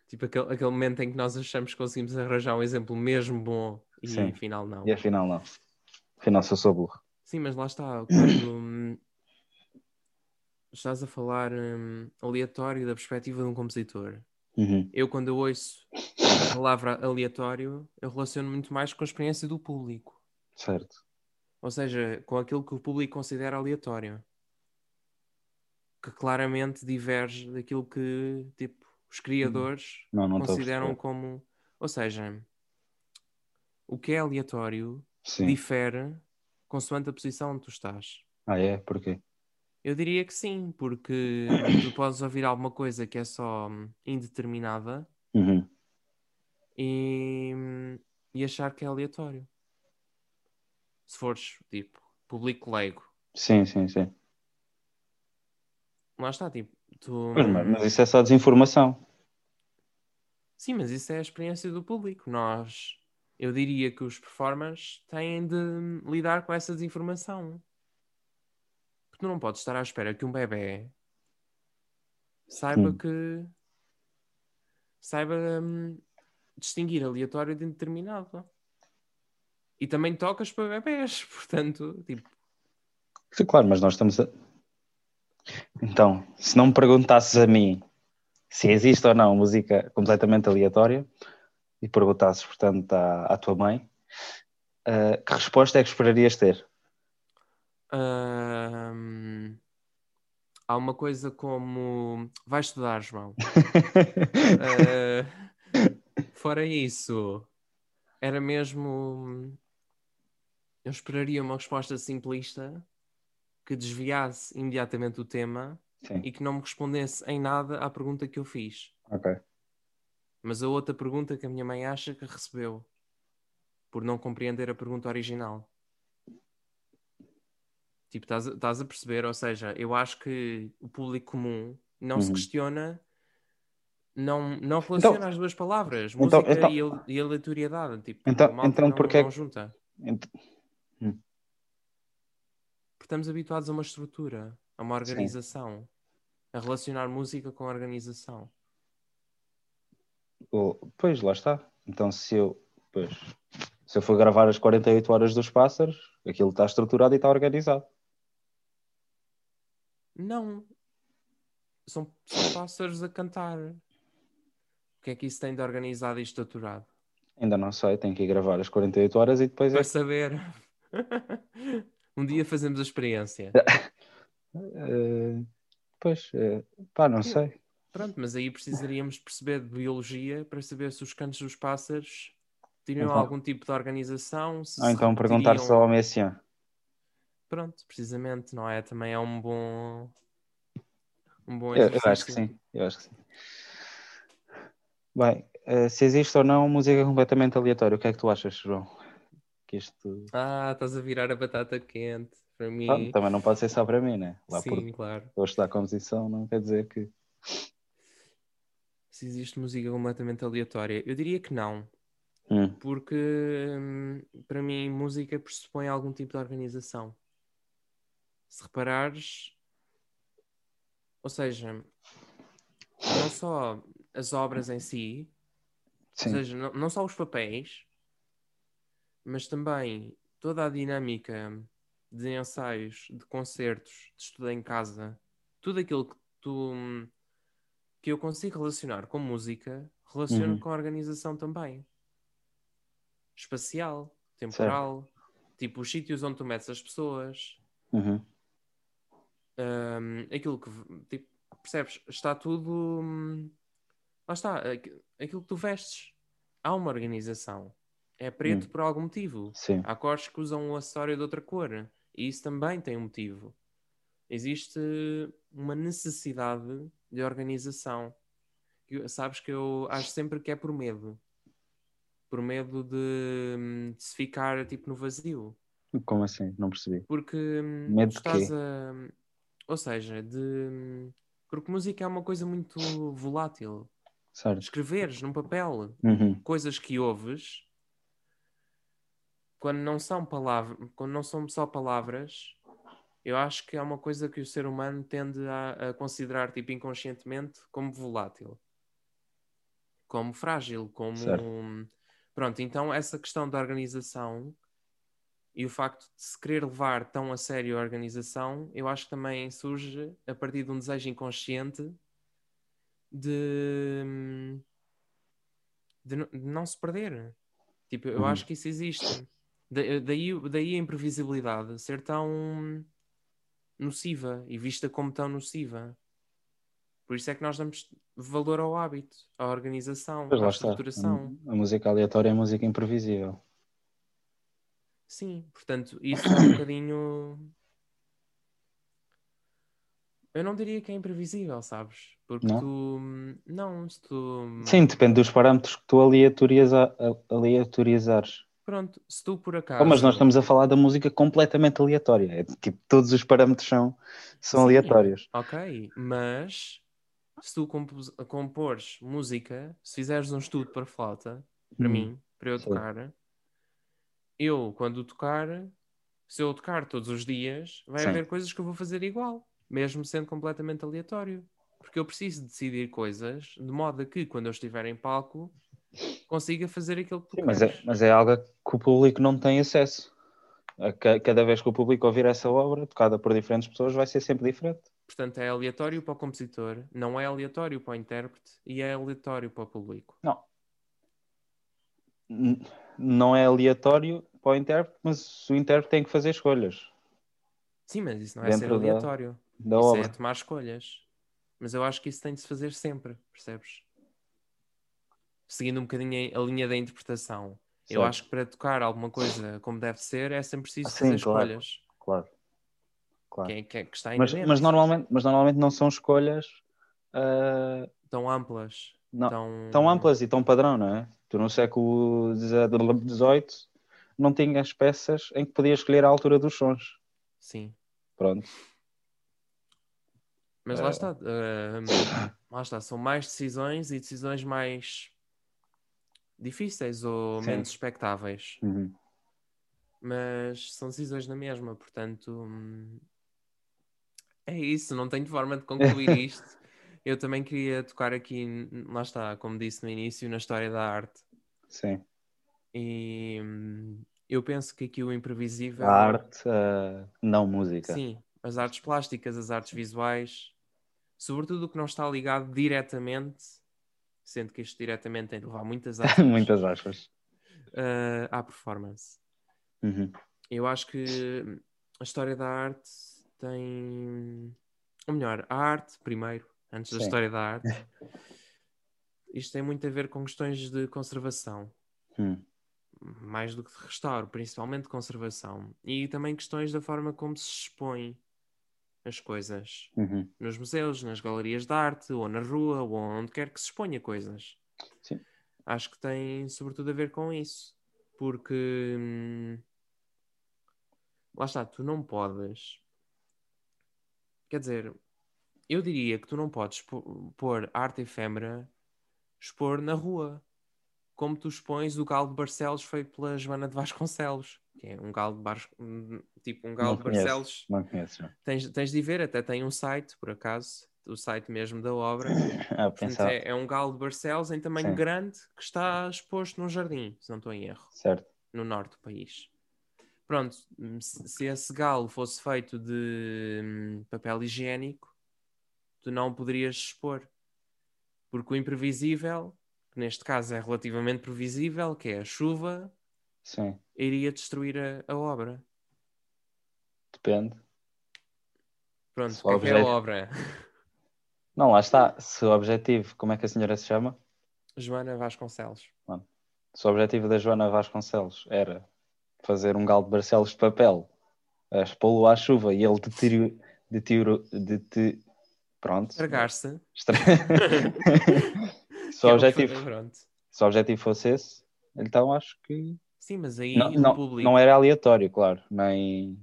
tipo aquele, aquele momento em que nós achamos que conseguimos arranjar um exemplo mesmo bom e Sim. afinal não. E afinal não. Afinal só sou burro. Sim, mas lá está. Quando hum, estás a falar hum, aleatório da perspectiva de um compositor, Uhum. eu quando eu ouço a palavra aleatório, eu relaciono muito mais com a experiência do público. Certo. Ou seja, com aquilo que o público considera aleatório. Que claramente diverge daquilo que tipo, os criadores Não, não consideram como. Ou seja, o que é aleatório Sim. difere consoante a posição onde tu estás. Ah, é? Porquê? Eu diria que sim, porque tu podes ouvir alguma coisa que é só hum, indeterminada Uhum. e, hum, e achar que é aleatório. Se fores, tipo, público leigo. Sim, sim, sim. Lá está, tipo, tu... Mas, mas isso é só desinformação. Sim, mas isso é a experiência do público. Nós, eu diria que os performers têm de lidar com essa desinformação. Porque tu não podes estar à espera que um bebê saiba Hum. que saiba hum, distinguir aleatório de indeterminado. E também tocas para bebés, <laughs> portanto, tipo, Sim, claro, mas nós estamos a. Então, se não me perguntasses a mim se existe ou não música completamente aleatória e perguntasses, portanto, à, à tua mãe, Uh, que resposta é que esperarias ter? Há uma coisa como vai estudar, João. Ah, <laughs> fora isso, era mesmo. Eu esperaria uma resposta simplista que desviasse imediatamente o tema Sim, e que não me respondesse em nada à pergunta que eu fiz. ok. Mas a outra pergunta que a minha mãe acha que recebeu por não compreender a pergunta original. Tipo, estás a, perceber? Ou seja, eu acho que o público comum não se Uhum. questiona, não, não relaciona as duas palavras, então- música então- e, a, e aleatoriedade. Tipo, Então- então não, porquê- não junta. Ent- Porque estamos habituados a uma estrutura, a uma organização, a relacionar música com organização. O- Pois, lá está. Então, se eu, pois, se eu for gravar as 48 horas dos pássaros, aquilo está estruturado e está organizado. Não. São, pássaros a cantar. O que é que isso tem de organizado e estruturado? Ainda não sei, tenho que ir gravar as 48 horas e depois é Para saber. <laughs> um dia fazemos a experiência. <laughs> Eh, pois, eh, pá, não sei. Pronto, mas aí precisaríamos perceber de biologia para saber se os cantos dos pássaros teriam Então- algum tipo de organização. Ou então perguntar só ao Messian. Pronto, precisamente, não é? Também é um bom. Um bom Eu, eu acho que sim, eu acho que sim. Bem, eh, se existe ou não música completamente aleatória, o que é que tu achas, João? Que isto Ah, estás a virar a batata quente para mim. Pronto, também não pode ser só para mim, né? Lá Sim, por claro. estou a estudar composição, não quer dizer que. Se existe música completamente aleatória, eu diria que não, Hum, porque hum, para mim música pressupõe algum tipo de organização. Se reparares, ou seja, não só as obras em si, sim, ou seja, não, não só os papéis, mas também toda a dinâmica de ensaios, de concertos, de estudo em casa, tudo aquilo que tu que eu consigo relacionar com música, relaciono Uhum. com a organização também. Espacial, temporal, tipo os sítios onde tu metes as pessoas, uhum, hum, aquilo que tipo, percebes, está tudo hum, lá está, aqu- aquilo que tu vestes. Há uma organização. É preto Hum. por algum motivo. sim, Há cores que usam um acessório de outra cor. E isso também tem um motivo. Existe uma necessidade de organização. Que- Sabes que eu acho sempre que é por medo. Por medo de, de se ficar tipo no vazio. como assim? Não percebi. Porque hum, Medo tu de estás quê? a. Ou seja, de. hum, Porque música é uma coisa muito volátil. Certo. Escreveres num papel Uhum, coisas que ouves quando não são palavras, quando não são só palavras, eu acho que é uma coisa que o ser humano tende a, a considerar tipo inconscientemente como volátil, como frágil, como Certo. pronto. Então essa questão da organização e o facto de se querer levar tão a sério a organização, eu acho que também surge a partir de um desejo inconsciente de, de, de não se perder. Tipo, eu Uhum. acho que isso existe. Da- daí, daí a imprevisibilidade ser tão nociva e vista como tão nociva. Por isso é que nós damos valor ao hábito, à organização, à está. estruturação. A, música aleatória é música imprevisível. Sim, portanto, isso é um <coughs> bocadinho. Eu não diria que é imprevisível, sabes? Porque Não? tu. Não, se tu. Sim, depende dos parâmetros que tu aleatoriza, aleatorizares. Pronto, se tu por Oh, acaso. mas nós estamos a falar da música completamente aleatória. É tipo, todos os parâmetros são, são Sim. aleatórios. Ok, mas se tu compos- compores música, se fizeres um estudo para flauta, para Hum, mim, para eu sim. tocar, eu, quando tocar, se eu tocar todos os dias, vai Sim. haver coisas que eu vou fazer igual, mesmo sendo completamente aleatório. Porque eu preciso decidir coisas de modo a que, quando eu estiver em palco, consiga fazer aquilo que tu Sim, mas, é, mas é algo que o público não tem acesso. Cada vez que o público ouvir essa obra, tocada por diferentes pessoas, vai ser sempre diferente. Portanto, é aleatório para o compositor, não é aleatório para o intérprete e é aleatório para o público. Não. Não é aleatório para o intérprete, mas o intérprete tem que fazer escolhas Sim, mas isso não é ser da- aleatório. da isso obra. é tomar escolhas. Mas eu acho que isso tem de se fazer sempre, percebes? Seguindo um bocadinho a linha da interpretação. Eu Certo. acho que para tocar alguma coisa como deve ser, é sempre preciso Ah, sim, fazer claro. escolhas. Claro. claro. Que, é, que, é- que está Mas, mas, normalmente, mas normalmente não são escolhas ah, Tão amplas. não, Tão, tão amplas e tão padrão, não é? Tu no século XVIII não tinhas peças em que podias escolher a altura dos sons. Sim. Pronto. Mas Eh. lá está. eh, <coughs> lá está. São mais decisões e decisões mais difíceis ou Sim. menos expectáveis. Uhum. Mas são decisões na mesma, portanto. hum, É isso, não tenho forma de concluir <laughs> isto. Eu também queria tocar aqui, lá está, como disse no início, na história da arte. Sim. E hum, eu penso que aqui o imprevisível. A arte, ah, não música. Sim, as artes plásticas, as artes visuais, sobretudo o que não está ligado diretamente, sendo que isto diretamente tem de levar muitas aspas, <laughs> Muitas aspas. eh, à performance. Uhum. Eu acho que a história da arte tem. Ou melhor, a arte, primeiro, antes da Sim. história da arte. Isto tem muito a ver com questões de conservação, Hum. mais do que de restauro, principalmente conservação. E também questões da forma como se expõe as coisas Uhum. nos museus, nas galerias de arte, ou na rua, ou onde quer que se exponha coisas. Sim. Acho que tem sobretudo a ver com isso. Porque hum, lá está, tu não podes. Quer dizer, eu diria que tu não podes pô- pôr arte efêmera expor na rua. Como tu expões o galo de Barcelos feito pela Joana de Vasconcelos, que é um galo de Bar... tipo um galo de. Barcelos Não conheço. Tens, tens de ver, até tem um site, por acaso, o site mesmo da obra. <coughs> Ah, Portanto, é, é um galo de Barcelos em tamanho Sim. grande que está exposto num jardim, se não estou em erro, Certo. no norte do país. Pronto, se se esse galo fosse feito de hum, papel higiênico, tu não poderias expor. Porque o imprevisível, que neste caso é relativamente previsível, que é a chuva, Sim. iria destruir a, a obra. Depende. Pronto, Se o é, que é a obra? Não, lá está. Se o objetivo, como é que a senhora se chama? Joana Vasconcelos. Se o objetivo da Joana Vasconcelos era fazer um galo de Barcelos de papel, a expô-lo à chuva e ele deteriorou. Deteriorou. Dete... Pronto. Estragar-se. Estra- <laughs> <laughs> se, Que é o que objetivo, pronto. se o objetivo fosse esse, então acho que. Sim, mas aí Não, o não, público. não era aleatório, claro. Nem.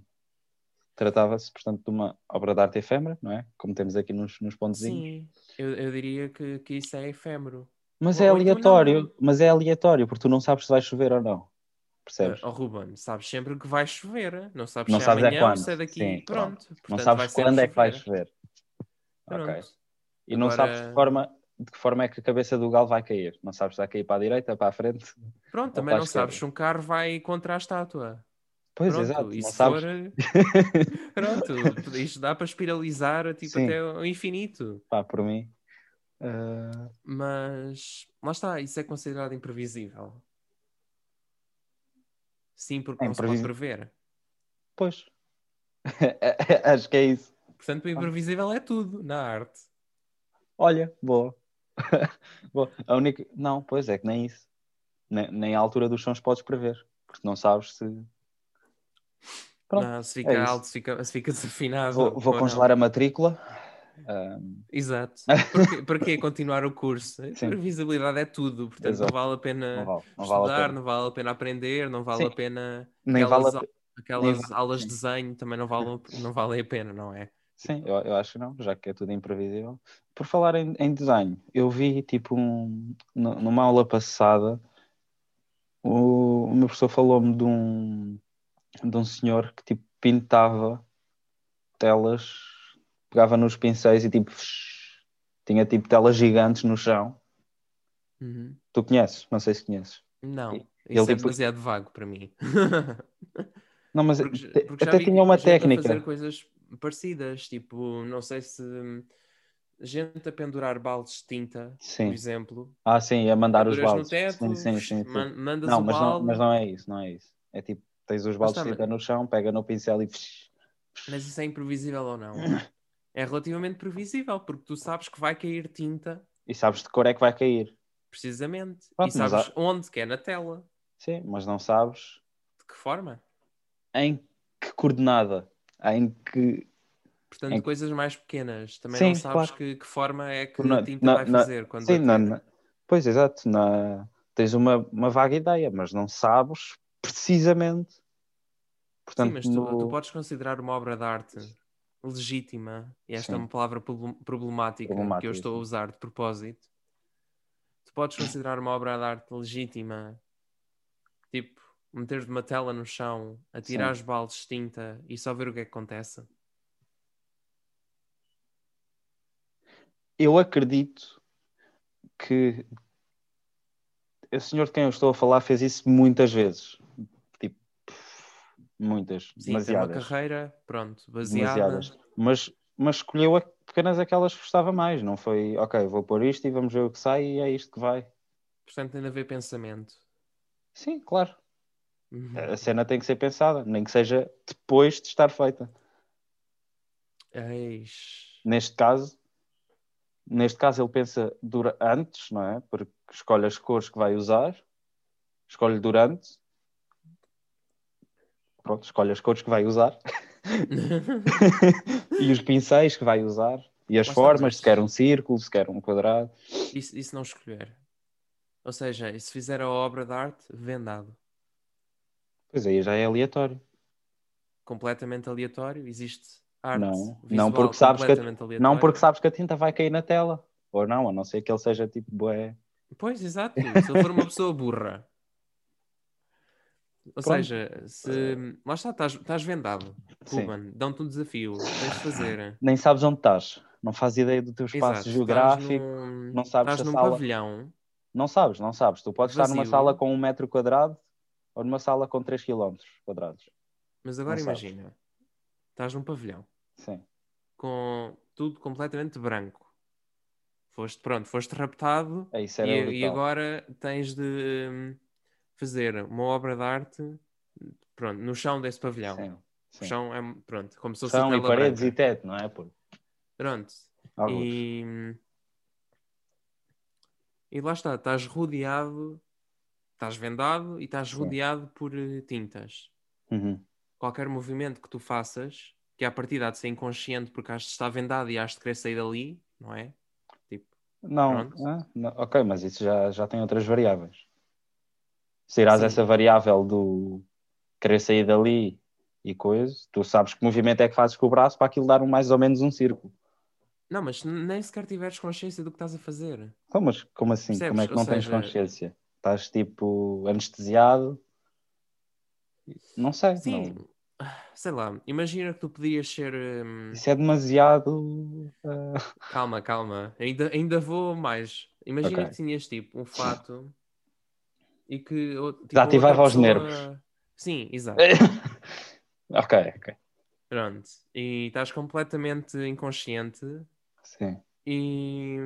Tratava-se, portanto, de uma obra de arte efêmera, não é? Como temos aqui nos, nos pontozinhos. Sim, eu, eu diria que, que isso é efêmero. Mas Ou- é então aleatório, não. mas é aleatório, porque tu não sabes se vai chover ou não. Percebes? Oh, Ruben, sabes sempre que vai chover. Não sabes Não se sabes é é amanhã ou quando. se é daqui. Sim, pronto. não Portanto, vai sabes quando é que vai chover. chover. Ok. Pronto. E não sabes de Agora- forma, de que forma é que a cabeça do galo vai cair. Não sabes se vai cair para a direita, para a frente. Pronto, também não sabes se um carro vai contra a estátua. Pois, Pronto, exato. Não se sabes. <laughs> Pronto, isto dá para espiralizar tipo, Sim. até o infinito. Pá, por mim. ah, Mas lá está, isso é considerado imprevisível. Sim, porque É não se pode prever. pois. <laughs> Acho que é isso. Portanto, o imprevisível é tudo na arte. Olha, boa. <laughs> boa. A única... Não, pois é que nem isso. Nem, nem a altura dos sons podes prever. Porque não sabes se. Pronto, Não, se é fica isso. alto, se fica, se fica <laughs> desafinado. Vou, vou ou congelar não. a matrícula. <laughs> Ah, Exato. Porquê, porquê continuar o curso? A Sim. imprevisibilidade é tudo. Portanto, Exato. não vale a pena não vale, não estudar, vale a pena. não vale a pena aprender, não vale Sim. a pena. Nem aquelas, vale a aquelas nem aulas de desenho também não valem, não valem a pena, não é? Sim, eu, eu acho que não, já que é tudo imprevisível. Por falar em, em desenho, eu vi tipo um, nu- numa aula passada, o, o meu professor falou-me de um, de um senhor que tipo pintava telas, pegava nos pincéis e tipo tinha tipo telas gigantes no chão. Uhum. Tu conheces? Não sei se conheces. Não, isso é ele, tipo- demasiado vago para mim. Não, mas Porque, porque até tinha uma gente a técnica. fazer coisas parecidas, tipo, não sei se gente a pendurar baldes de tinta, Sim. por exemplo. Ah, sim, a mandar os Penduras no baldes. teto, sim, sim, sim, sim. man- mandas Não, o mas não, balde, mas não é isso, não é isso. É tipo, tens os baldes de tinta no chão, pega no pincel e. mas isso é imprevisível ou não? <laughs> É relativamente previsível, porque tu sabes que vai cair tinta, E sabes de cor é que vai cair. precisamente. Pronto, e sabes há- onde, que é na tela. Sim, mas não sabes De que forma? em que coordenada, em que. Portanto, Em- coisas mais pequenas. Também Sim, não sabes claro. que, que forma é que Na- a tinta na- vai na- fazer quando Sim, na- pois exato. Na... Tens uma, uma vaga ideia, mas não sabes precisamente. Portanto, Sim, mas tu, no- tu podes considerar uma obra de arte legítima, e esta é Sim. uma palavra proble- problemática, que eu Problemática, estou a usar de propósito. Tu podes considerar uma obra de arte legítima, tipo, meter uma tela no chão, atirar os baldes de tinta e só ver o que é que acontece. eu acredito que o senhor de quem eu estou a falar fez isso muitas vezes. Tipo, muitas, Sim, uma carreira, pronto, baseada. demasiadas. Mas, mas escolheu apenas aquelas que gostava mais. Não foi, ok, vou pôr isto e vamos ver o que sai e é isto que vai. Portanto, tem de haver pensamento. Sim, claro. Uhum. A cena tem que ser pensada, nem que seja depois de estar feita. Eis. Neste caso, neste caso ele pensa dura antes, não é? Porque escolhe as cores que vai usar, escolhe durante, pronto, escolhe as cores que vai usar <laughs> e os pincéis que vai usar e as está, formas, mas- se quer um círculo, se quer um quadrado. e, se- não escolher? Ou seja, se fizer a obra de arte, vendado. Pois aí já é aleatório. Completamente aleatório, existe arte Não, visual não porque sabes que a-. Não porque sabes que a tinta vai cair na tela. Ou não, a não ser que ele seja tipo bué. Pois, exato. Se ele for uma pessoa burra. Ou Pronto. seja, se... Lá está, estás, estás vendado. Sim. Ruben, dão-te um desafio. Tens de fazer. Nem sabes onde estás. Não fazes ideia do teu espaço Exato, geográfico. Estás num, não sabes estás num sala- pavilhão. Não sabes, não sabes. Tu podes estar numa Vazio. sala com um metro quadrado ou numa sala com 3 km quadrados. Mas agora Não sabes. imagina. Estás num pavilhão. Sim. Com tudo completamente branco. Foste, pronto, foste raptado. É isso era E, e agora tens de hum, fazer uma obra de arte pronto, no chão desse pavilhão. Sim, O sim. chão é pronto, como se fosse Chão e paredes branca. e teto, não é? Pô? Pronto. Alguns. E, e lá está, estás rodeado, estás vendado e estás rodeado por eh, tintas. Uhum. Qualquer movimento que tu faças, que à partida há de ser inconsciente porque has de estar vendado e has de querer sair dali, não é? Tipo, Não, ah, não, ok, mas isso já, já tem outras variáveis. Se irás essa variável do querer sair dali e coisa, tu sabes que movimento é que fazes com o braço para aquilo dar um, mais ou menos um círculo. não, mas nem sequer tiveres consciência do que estás a fazer. Então, mas como assim? Percebes? Como é que não tens consciência? Estás tipo anestesiado? Não sei. Sim, não. sei lá, imagina que tu podias ser. hum, Isso é demasiado. ah, Calma, calma. Ainda, ainda vou mais. Imagina Ok. que tinhas tipo um fato e que tipo, Desativava os pessoa- nervos. Sim, exato. <laughs> ok, ok. Pronto. E estás completamente inconsciente Sim, e,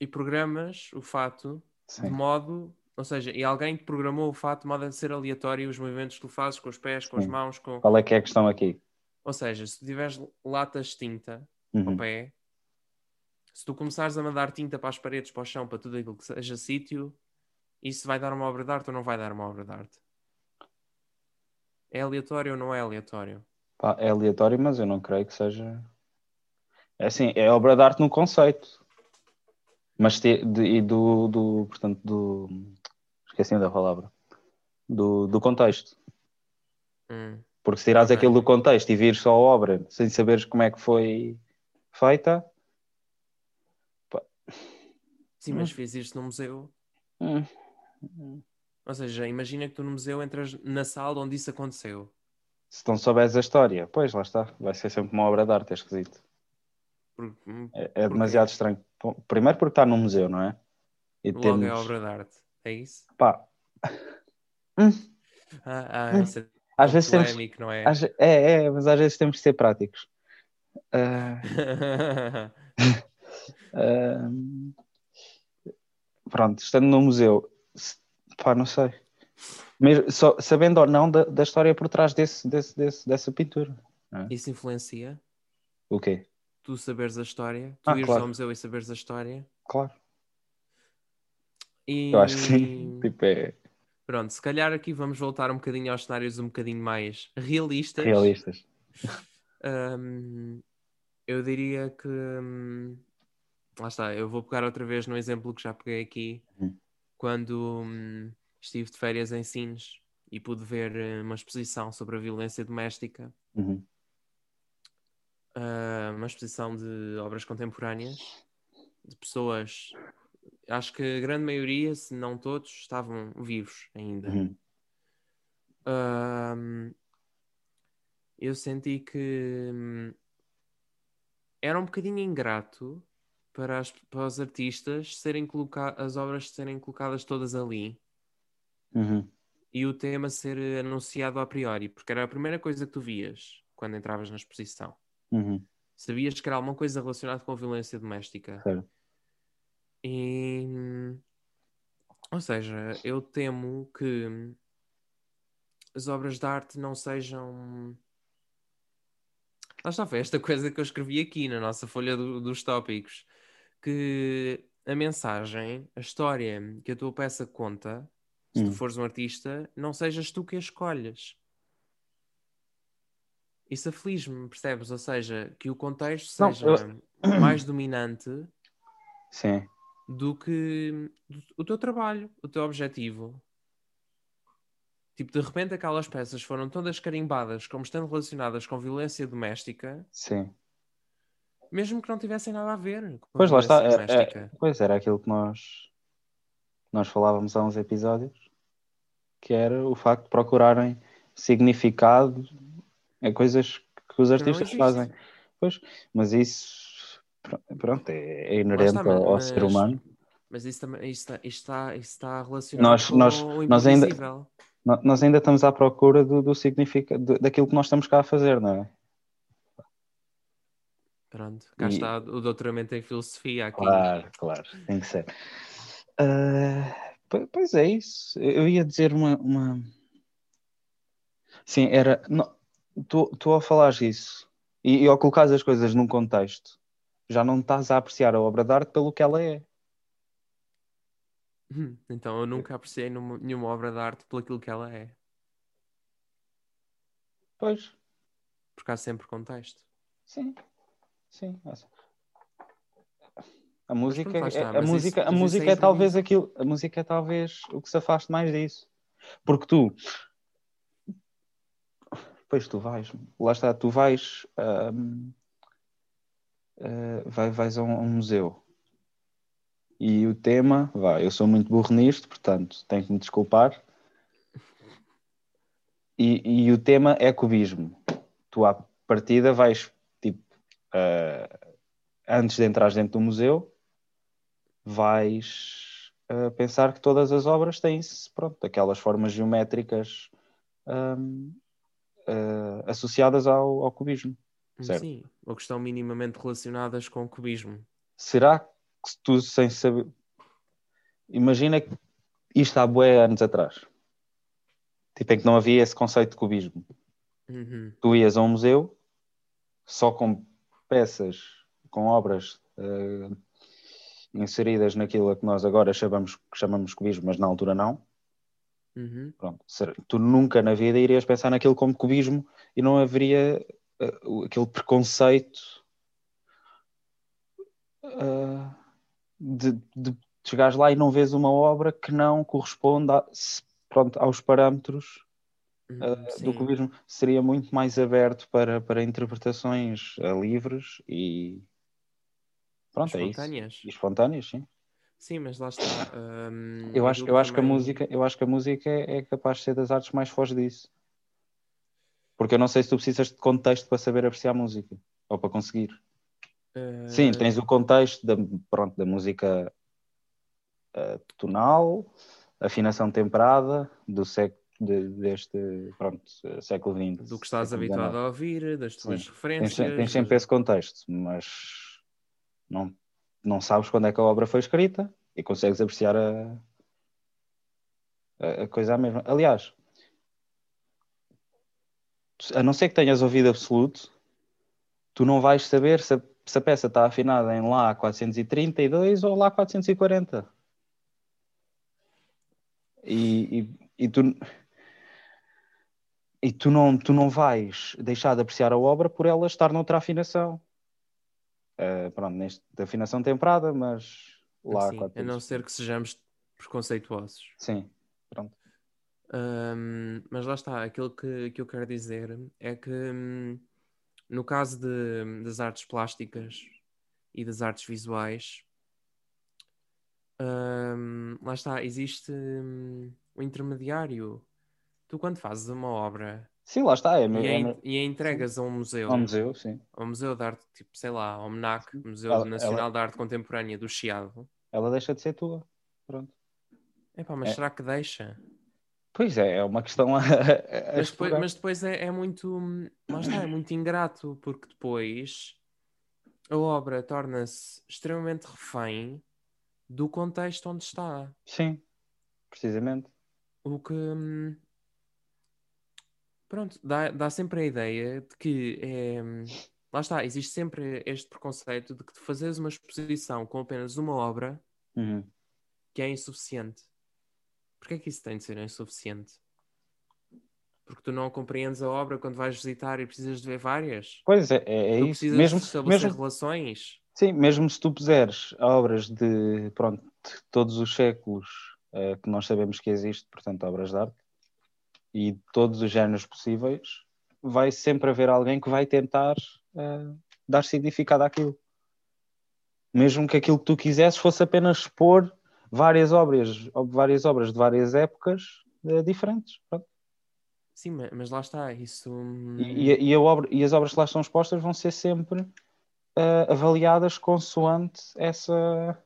e programas o fato de sim. modo. Ou seja, e alguém te programou o fato de modo a ser aleatório os movimentos que tu fazes com os pés, com as Sim. mãos, com. Qual é que é a questão aqui? Ou seja, se tu tiveres latas de tinta Uhum. ao pé, se tu começares a mandar tinta para as paredes, para o chão, para tudo aquilo que seja sítio, isso vai dar uma obra de arte ou não vai dar uma obra de arte? É aleatório ou não é aleatório? Pá, é aleatório, mas eu não creio que seja. É assim, é obra de arte no conceito. Mas te, de, e do, do. Portanto, do. Esqueci da palavra. Do, do contexto. Hum. Porque se tirares aquilo do contexto e vires só a obra sem saberes como é que foi feita. Sim, mas fiz isto no museu. hum, Ou seja, imagina que tu no museu entras na sala onde isso aconteceu. Se não souberes a história, pois lá está. Vai ser sempre uma obra de arte, é esquisito. Porque, hum, É, é demasiado estranho. Primeiro porque está num museu, não é? E logo temos. é obra de arte. É isso? Pá, <laughs> Ah, ah Hum. isso é às vezes temos. não é? É, é, mas às vezes temos que ser práticos. Uh, <laughs> uh, <laughs> pronto, estando no museu, se- pá, não sei. Mesmo, só, sabendo ou não da, da história por trás desse, desse, desse- dessa pintura. Isso influencia? O quê? Tu saberes a história? Tu Ah, ires claro. ao museu e saberes a história? Claro, E... eu acho que sim. <laughs> Tipo, é Pronto, se calhar aqui vamos voltar um bocadinho aos cenários um bocadinho mais realistas. realistas. Hum, eu diria que. hum, lá está, eu vou pegar outra vez no exemplo que já peguei aqui. Uhum. Quando hum, estive de férias em Sines e pude ver eh, uma exposição sobre a violência doméstica, Uhum. Ah, uma exposição de obras contemporâneas, de pessoas. Acho que a grande maioria, se não todos, estavam vivos ainda. Uhum. Eu senti que hum, era um bocadinho ingrato para, as- para os artistas serem coloca as obras serem colocadas todas ali Uhum. e o tema ser anunciado a priori, porque era a primeira coisa que tu vias quando entravas na exposição. Uhum. Sabias que era alguma coisa relacionada com a violência doméstica. E, ou seja, eu temo que as obras de arte não sejam. Lá está, foi esta coisa que eu escrevi aqui na nossa folha do- dos tópicos. Que a mensagem, a história que a tua peça conta, se tu Hum. fores um artista, não sejas tu que a escolhas. Isso aflige-me, percebes? Ou seja, que o contexto Não, seja eu- <clears throat> mais dominante Sim. do que o teu trabalho, o teu objetivo. Tipo, de repente aquelas peças foram todas carimbadas como estando relacionadas com violência doméstica, Sim. mesmo que não tivessem nada a ver com Pois lá está. violência é- é- doméstica. pois era aquilo que nós, nós falávamos há uns episódios, que era o facto de procurarem significado em coisas que os artistas fazem. Pois, mas isso pr- pronto, é, é inerente está, ao, ao ser mas- humano. Mas isso, também, isso, está, isso, está, isso está relacionado Nós- com nós- o nós ainda- Nós ainda estamos à procura do, do significado do- daquilo que nós estamos cá a fazer, não é? Pronto, cá E- está o doutoramento em filosofia aqui. Claro, claro, tem que ser. Po- pois é isso. Eu ia dizer uma. uma... Sim, era. não, Tu, tu ao falares isso e, e ao colocares as coisas num contexto, já não estás a apreciar a obra de arte pelo que ela é. Hum, Então eu nunca apreciei numa- nenhuma obra de arte por aquilo que ela é, Pois, porque há sempre contexto. sim, sim. essa- A música, pronto, está, é, a música, isso- a música é é talvez aquilo, a música é talvez o que se afaste mais disso. Porque tu, pois tu vais, lá está, tu vais, ahm, ah, vai- vais a um, a um museu e o tema, vai, eu sou muito burro nisto, portanto tenho que me desculpar. E, e o tema é cubismo. Tu à partida vais, tipo, ah, antes de entrar dentro do museu, vais ah, pensar que todas as obras têm pronto, aquelas formas geométricas ahm, ah, associadas ao, ao cubismo. Certo. Sim, ou que estão minimamente relacionadas com o cubismo. Será que tu, sem saber. Imagina que isto há bué anos atrás. Tipo, em que não havia esse conceito de cubismo. Uhum. tu ias a um museu só com peças, com obras eh, inseridas naquilo que nós agora chamamos, chamamos cubismo, mas na altura não. Uhum. Pronto. Tu nunca na vida irias pensar naquilo como cubismo e não haveria o- aquele preconceito eh, de, de chegares lá e não vês uma obra que não corresponde a- pronto, aos parâmetros uh, do cubismo seria muito mais aberto para, para interpretações uh, livres e pronto, é isso. Espontâneas. E espontâneas, sim. Sim, mas lá está. hum, Eu acho, eu acho que a música, eu acho que a música é, é capaz de ser das artes mais foge disso. Porque eu não sei se tu precisas de contexto para saber apreciar música ou para conseguir. Uh, Sim, tens o contexto da, pronto, da música uh, tonal, afinação temperada, do século de- deste pronto, século XX. Do que estás habituado a ouvir, das tuas Sim. referências. Tens, tens sempre esse contexto, mas não, não sabes quando é que a obra foi escrita e consegues apreciar a, a, a coisa mesma. Aliás, a não ser que tenhas ouvido absoluto, tu não vais saber se a, se a peça está afinada em Lá 432 ou Lá 440. E, e, e tu, e tu, não, tu não vais deixar de apreciar a obra por ela estar noutra afinação. Eh, pronto, neste, de afinação temperada, mas lá Sim, a 400. não ser que sejamos preconceituosos. Sim, pronto. Hum, mas lá está, aquilo que, que eu quero dizer é que hum, no caso de- das artes plásticas e das artes visuais, hum, lá está, existe hum, o intermediário. Tu, quando fazes uma obra Sim, lá está. É, e, é, a, é, e a entregas a um museu, ao museu, sim. ao Museu de Arte, tipo, sei lá, ao MNAC, Museu Ela- Nacional ela- de Arte Contemporânea do Chiado, Ela deixa de ser tua. Pronto. epá, mas É. será que deixa? Pois é, é uma questão a, a- a mas depois, mas depois é, é muito. Lá está, é muito ingrato, porque depois a obra torna-se extremamente refém do contexto onde está. Sim, precisamente. O que. Pronto, dá, dá sempre a ideia de que é. Lá está, existe sempre este preconceito de que tu fazes uma exposição com apenas uma obra Uhum. que é insuficiente. Porquê é que isso tem de ser insuficiente? Porque tu não compreendes a obra quando vais visitar e precisas de ver várias? Pois é, é, é tu isso. precisas Mesmo, de estabelecer mesmo, relações? sim, mesmo se tu puseres obras de, pronto, de todos os séculos eh, que nós sabemos que existe, portanto, obras de arte, e de todos os géneros possíveis, vai sempre haver alguém que vai tentar eh, dar significado àquilo. Mesmo que aquilo que tu quisesses fosse apenas expor várias obras, várias obras de várias épocas eh, diferentes. Pronto. Sim, ma- mas lá está, isso. hum, E, e- e a obra- e as obras que lá estão expostas vão ser sempre eh, avaliadas consoante essa,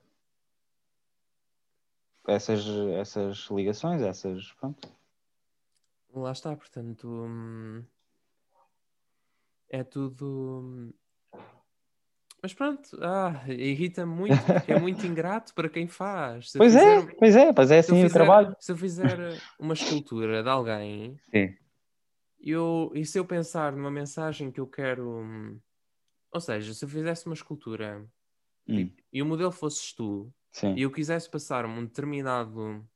essas, essas ligações, essas. Pronto. Lá está, portanto. hum, É tudo. hum, Mas pronto, ah, irrita-me muito, porque é muito <laughs> ingrato para quem faz. Se Pois é, fizer- pois é, pois é se eu assim o trabalho. Se eu fizer uma escultura de alguém Sim. eu, e se eu pensar numa mensagem que eu quero. hum, Ou seja, se eu fizesse uma escultura Hum, e o modelo fosses tu sim, e eu quisesse passar um determinado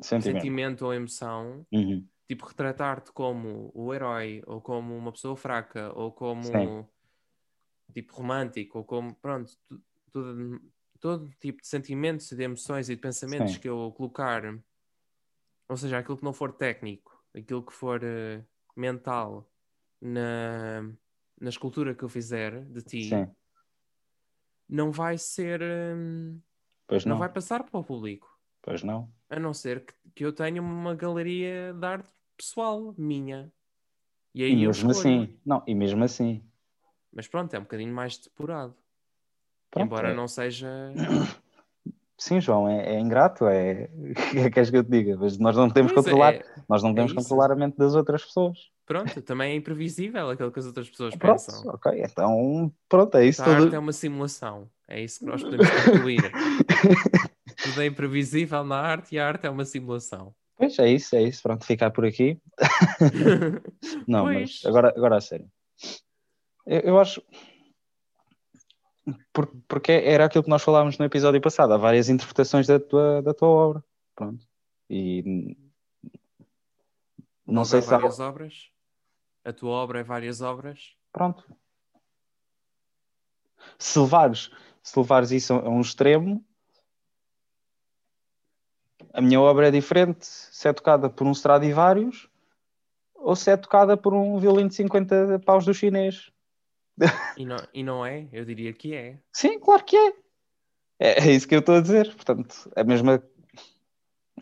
sentimento. sentimento ou emoção, Uhum. Tipo retratar-te como o herói ou como uma pessoa fraca ou como Sim. tipo romântico ou como pronto, tudo, todo tipo de sentimentos e de emoções e de pensamentos Sim. que eu colocar, ou seja, aquilo que não for técnico, aquilo que for eh, mental na, na escultura que eu fizer de ti, Sim, não vai ser pois não não, vai passar para o público. pois não. A não ser que, que eu tenha uma galeria de arte pessoal minha. E aí E mesmo assim, não, e mesmo assim, Mas pronto, é um bocadinho mais depurado. pronto, Embora é- não seja. <clears throat> Sim, João, é, é ingrato, <laughs> é. Queres que eu te diga? Mas nós não podemos Pois controlar, é, nós não podemos isso. controlar a mente das outras pessoas. pronto, também é imprevisível aquilo que as outras pessoas Pronto, pensam. ok, então pronto, é isso A arte tudo. é uma simulação. É isso que nós podemos concluir. <laughs> Tudo é imprevisível na arte e a arte é uma simulação. Pois é isso, é isso, pronto, ficar por aqui. <laughs> Não, Pois. mas agora, agora a sério. Eu, eu acho. Por- porque era aquilo que nós falávamos no episódio passado. Há várias interpretações da tua, da tua obra. Pronto. E. Não Nós sei se há. várias obras. A tua obra é várias obras. Pronto. Se levares, se levares isso a um extremo, a minha obra é diferente se é tocada por um Stradivarius ou se é tocada por um violino de 50 paus do chinês. E não, e não é? Eu diria que é. Sim, claro que é. É, é isso que eu estou a dizer. Portanto, a mesma,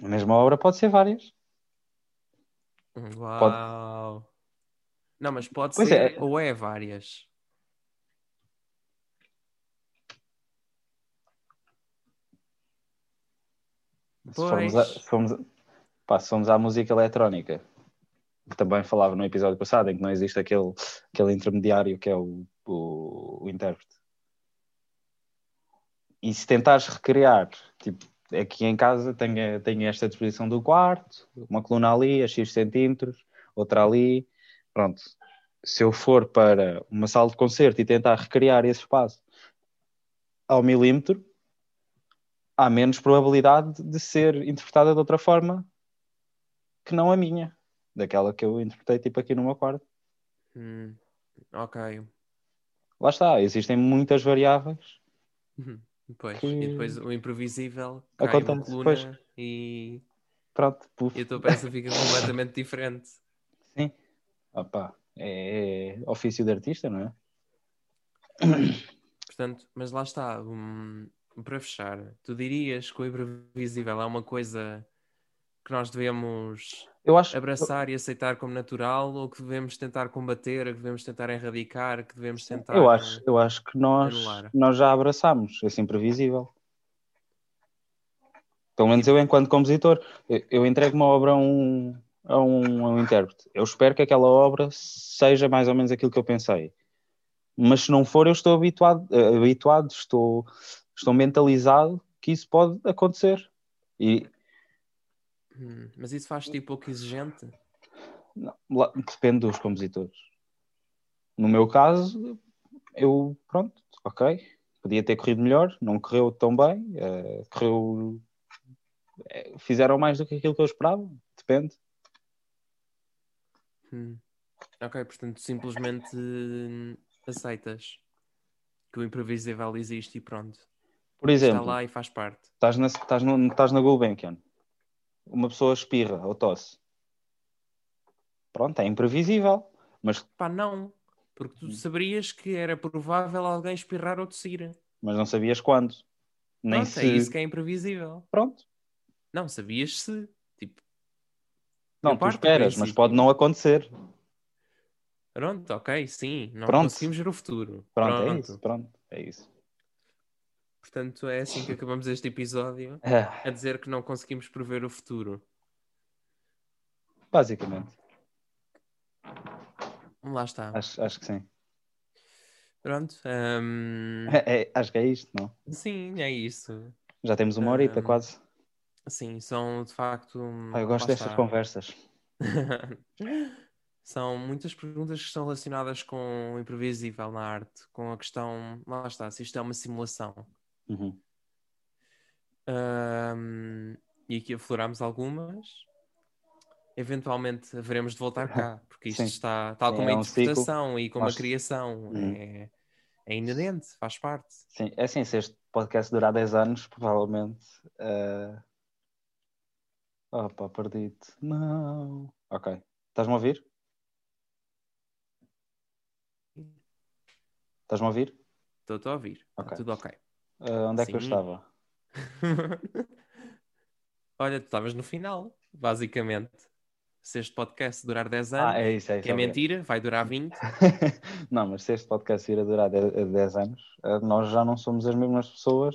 a mesma obra pode ser várias. Uau! Não, mas pode Pois ser é. ou é várias. Se formos a, se formos a- pá, se formos à música eletrónica, que também falava no episódio passado, em que não existe aquele, aquele intermediário que é o, o, o intérprete. E se tentares recriar, tipo, aqui em casa tenho, tenho esta disposição do quarto, uma coluna ali a X centímetros, outra ali, pronto. Se eu for para uma sala de concerto e tentar recriar esse espaço ao milímetro, há menos probabilidade de ser interpretada de outra forma que não a minha, daquela que eu interpretei tipo aqui no meu quarto. Hum, ok. Lá está, existem muitas variáveis. Pois, Que- e depois o imprevisível cai Acontece, uma coluna pois. e, Pronto, puf. e a tua peça fica <laughs> completamente diferente. Sim. Opa, é, é ofício de artista, não é? Portanto, mas lá está, hum, para fechar, tu dirias que o imprevisível é uma coisa que nós devemos Eu acho abraçar e aceitar como natural ou que devemos tentar combater, que devemos tentar erradicar, que devemos tentar. Eu acho, eu acho que nós, anular. nós já abraçamos esse imprevisível. Pelo menos eu, enquanto compositor, eu, eu entrego uma obra a um, a, um, a um intérprete. Eu espero que aquela obra seja mais ou menos aquilo que eu pensei. Mas se não for, eu estou habituado, eh, habituado estou, estou mentalizado que isso pode acontecer. E Hum, mas isso faz-te pouco exigente? Não, lá- depende dos compositores. No meu caso, eu, pronto, ok, podia ter corrido melhor, não correu tão bem, eh, correu. eh, fizeram mais do que aquilo que eu esperava, depende. Hum. Ok, portanto, simplesmente hum, aceitas que o imprevisível existe e pronto. Por Está exemplo, lá e faz parte. estás na, estás no, estás na Gulbenkian, uma pessoa espirra ou tosse. Pronto, é imprevisível, mas, Pá, não. Porque tu saberias que era provável alguém espirrar ou tossir. mas não sabias quando. Nem Pronto, se. é isso que é imprevisível. Pronto. Não, sabias se. Tipo, Não, tu esperas, mas pode não acontecer. Pronto, ok, sim. Não Pronto. conseguimos ver o futuro. Pronto, é isso. Pronto, é isso. Portanto, é assim que acabamos este episódio. <laughs> É, A dizer que não conseguimos prever o futuro. basicamente. Lá está. Acho, acho que sim. Pronto. hum, É, é, acho que é isto, não? Sim, é isso. Já temos uma horita Ahm, quase. Sim, são de facto. Pá, eu gosto destas conversas. <laughs> São muitas perguntas que estão relacionadas com o imprevisível na arte, com a questão, lá está, se isto é uma simulação. Uhum. Ahm, e aqui afloramos algumas. Eventualmente haveremos de voltar cá, <laughs> porque isto Sim. está, tal como é a um interpretação e como Nós- a criação, Uhum. é, é inerente, faz parte. Sim, é assim, se este podcast durar 10 anos, provavelmente. eh, Opa, perdi-te. Não. Ok. Estás-me a ouvir? Estás-me a ouvir? Estou-te a ouvir, está Ok. tudo ok. Eh, onde é que eu Sim. estava? <laughs> Olha, tu estavas no final, basicamente. Se este podcast durar 10 anos, Ah, é isso, é isso. que é mentira, vai durar 20. <laughs> não, mas se este podcast ir a durar 10, 10 anos, eh, nós já não somos as mesmas pessoas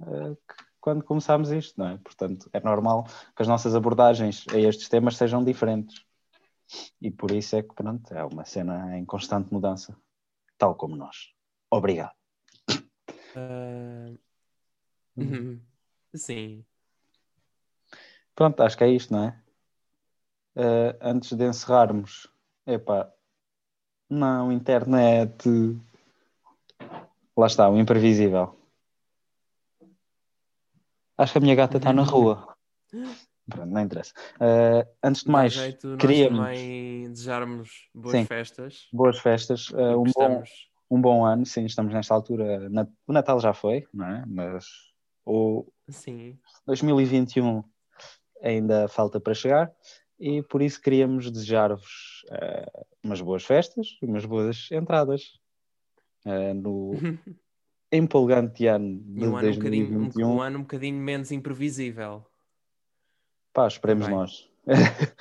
eh, que quando começámos isto, não é? Portanto, é normal que as nossas abordagens a estes temas sejam diferentes. E por isso é que, pronto, é uma cena em constante mudança, tal como nós. Obrigado. Uhum. Sim. Pronto, acho que é isto, não é? Eh, antes de encerrarmos, epá, não, internet. Lá está, o imprevisível. Acho que a minha gata está na rua. <laughs> Não interessa. Eh, antes de mais, jeito queríamos também desejarmos boas Sim. festas. boas festas, porque um, bom, um bom ano. Sim, estamos nesta altura. na- o Natal já foi, não é? Mas o Sim. 2021 ainda falta para chegar e por isso queríamos desejar-vos eh, umas boas festas, umas boas entradas no <laughs> empolgante ano de E um ano, um, bocadinho, um, 2021. um ano um bocadinho menos imprevisível. Pá, esperemos Também. nós. <laughs>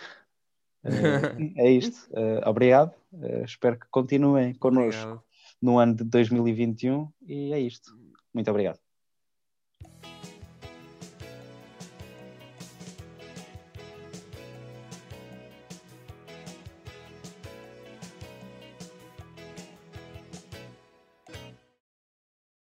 Eh, é isto. Eh, obrigado. Eh, espero que continuem connosco Obrigado. no ano de 2021 e é isto. Muito obrigado.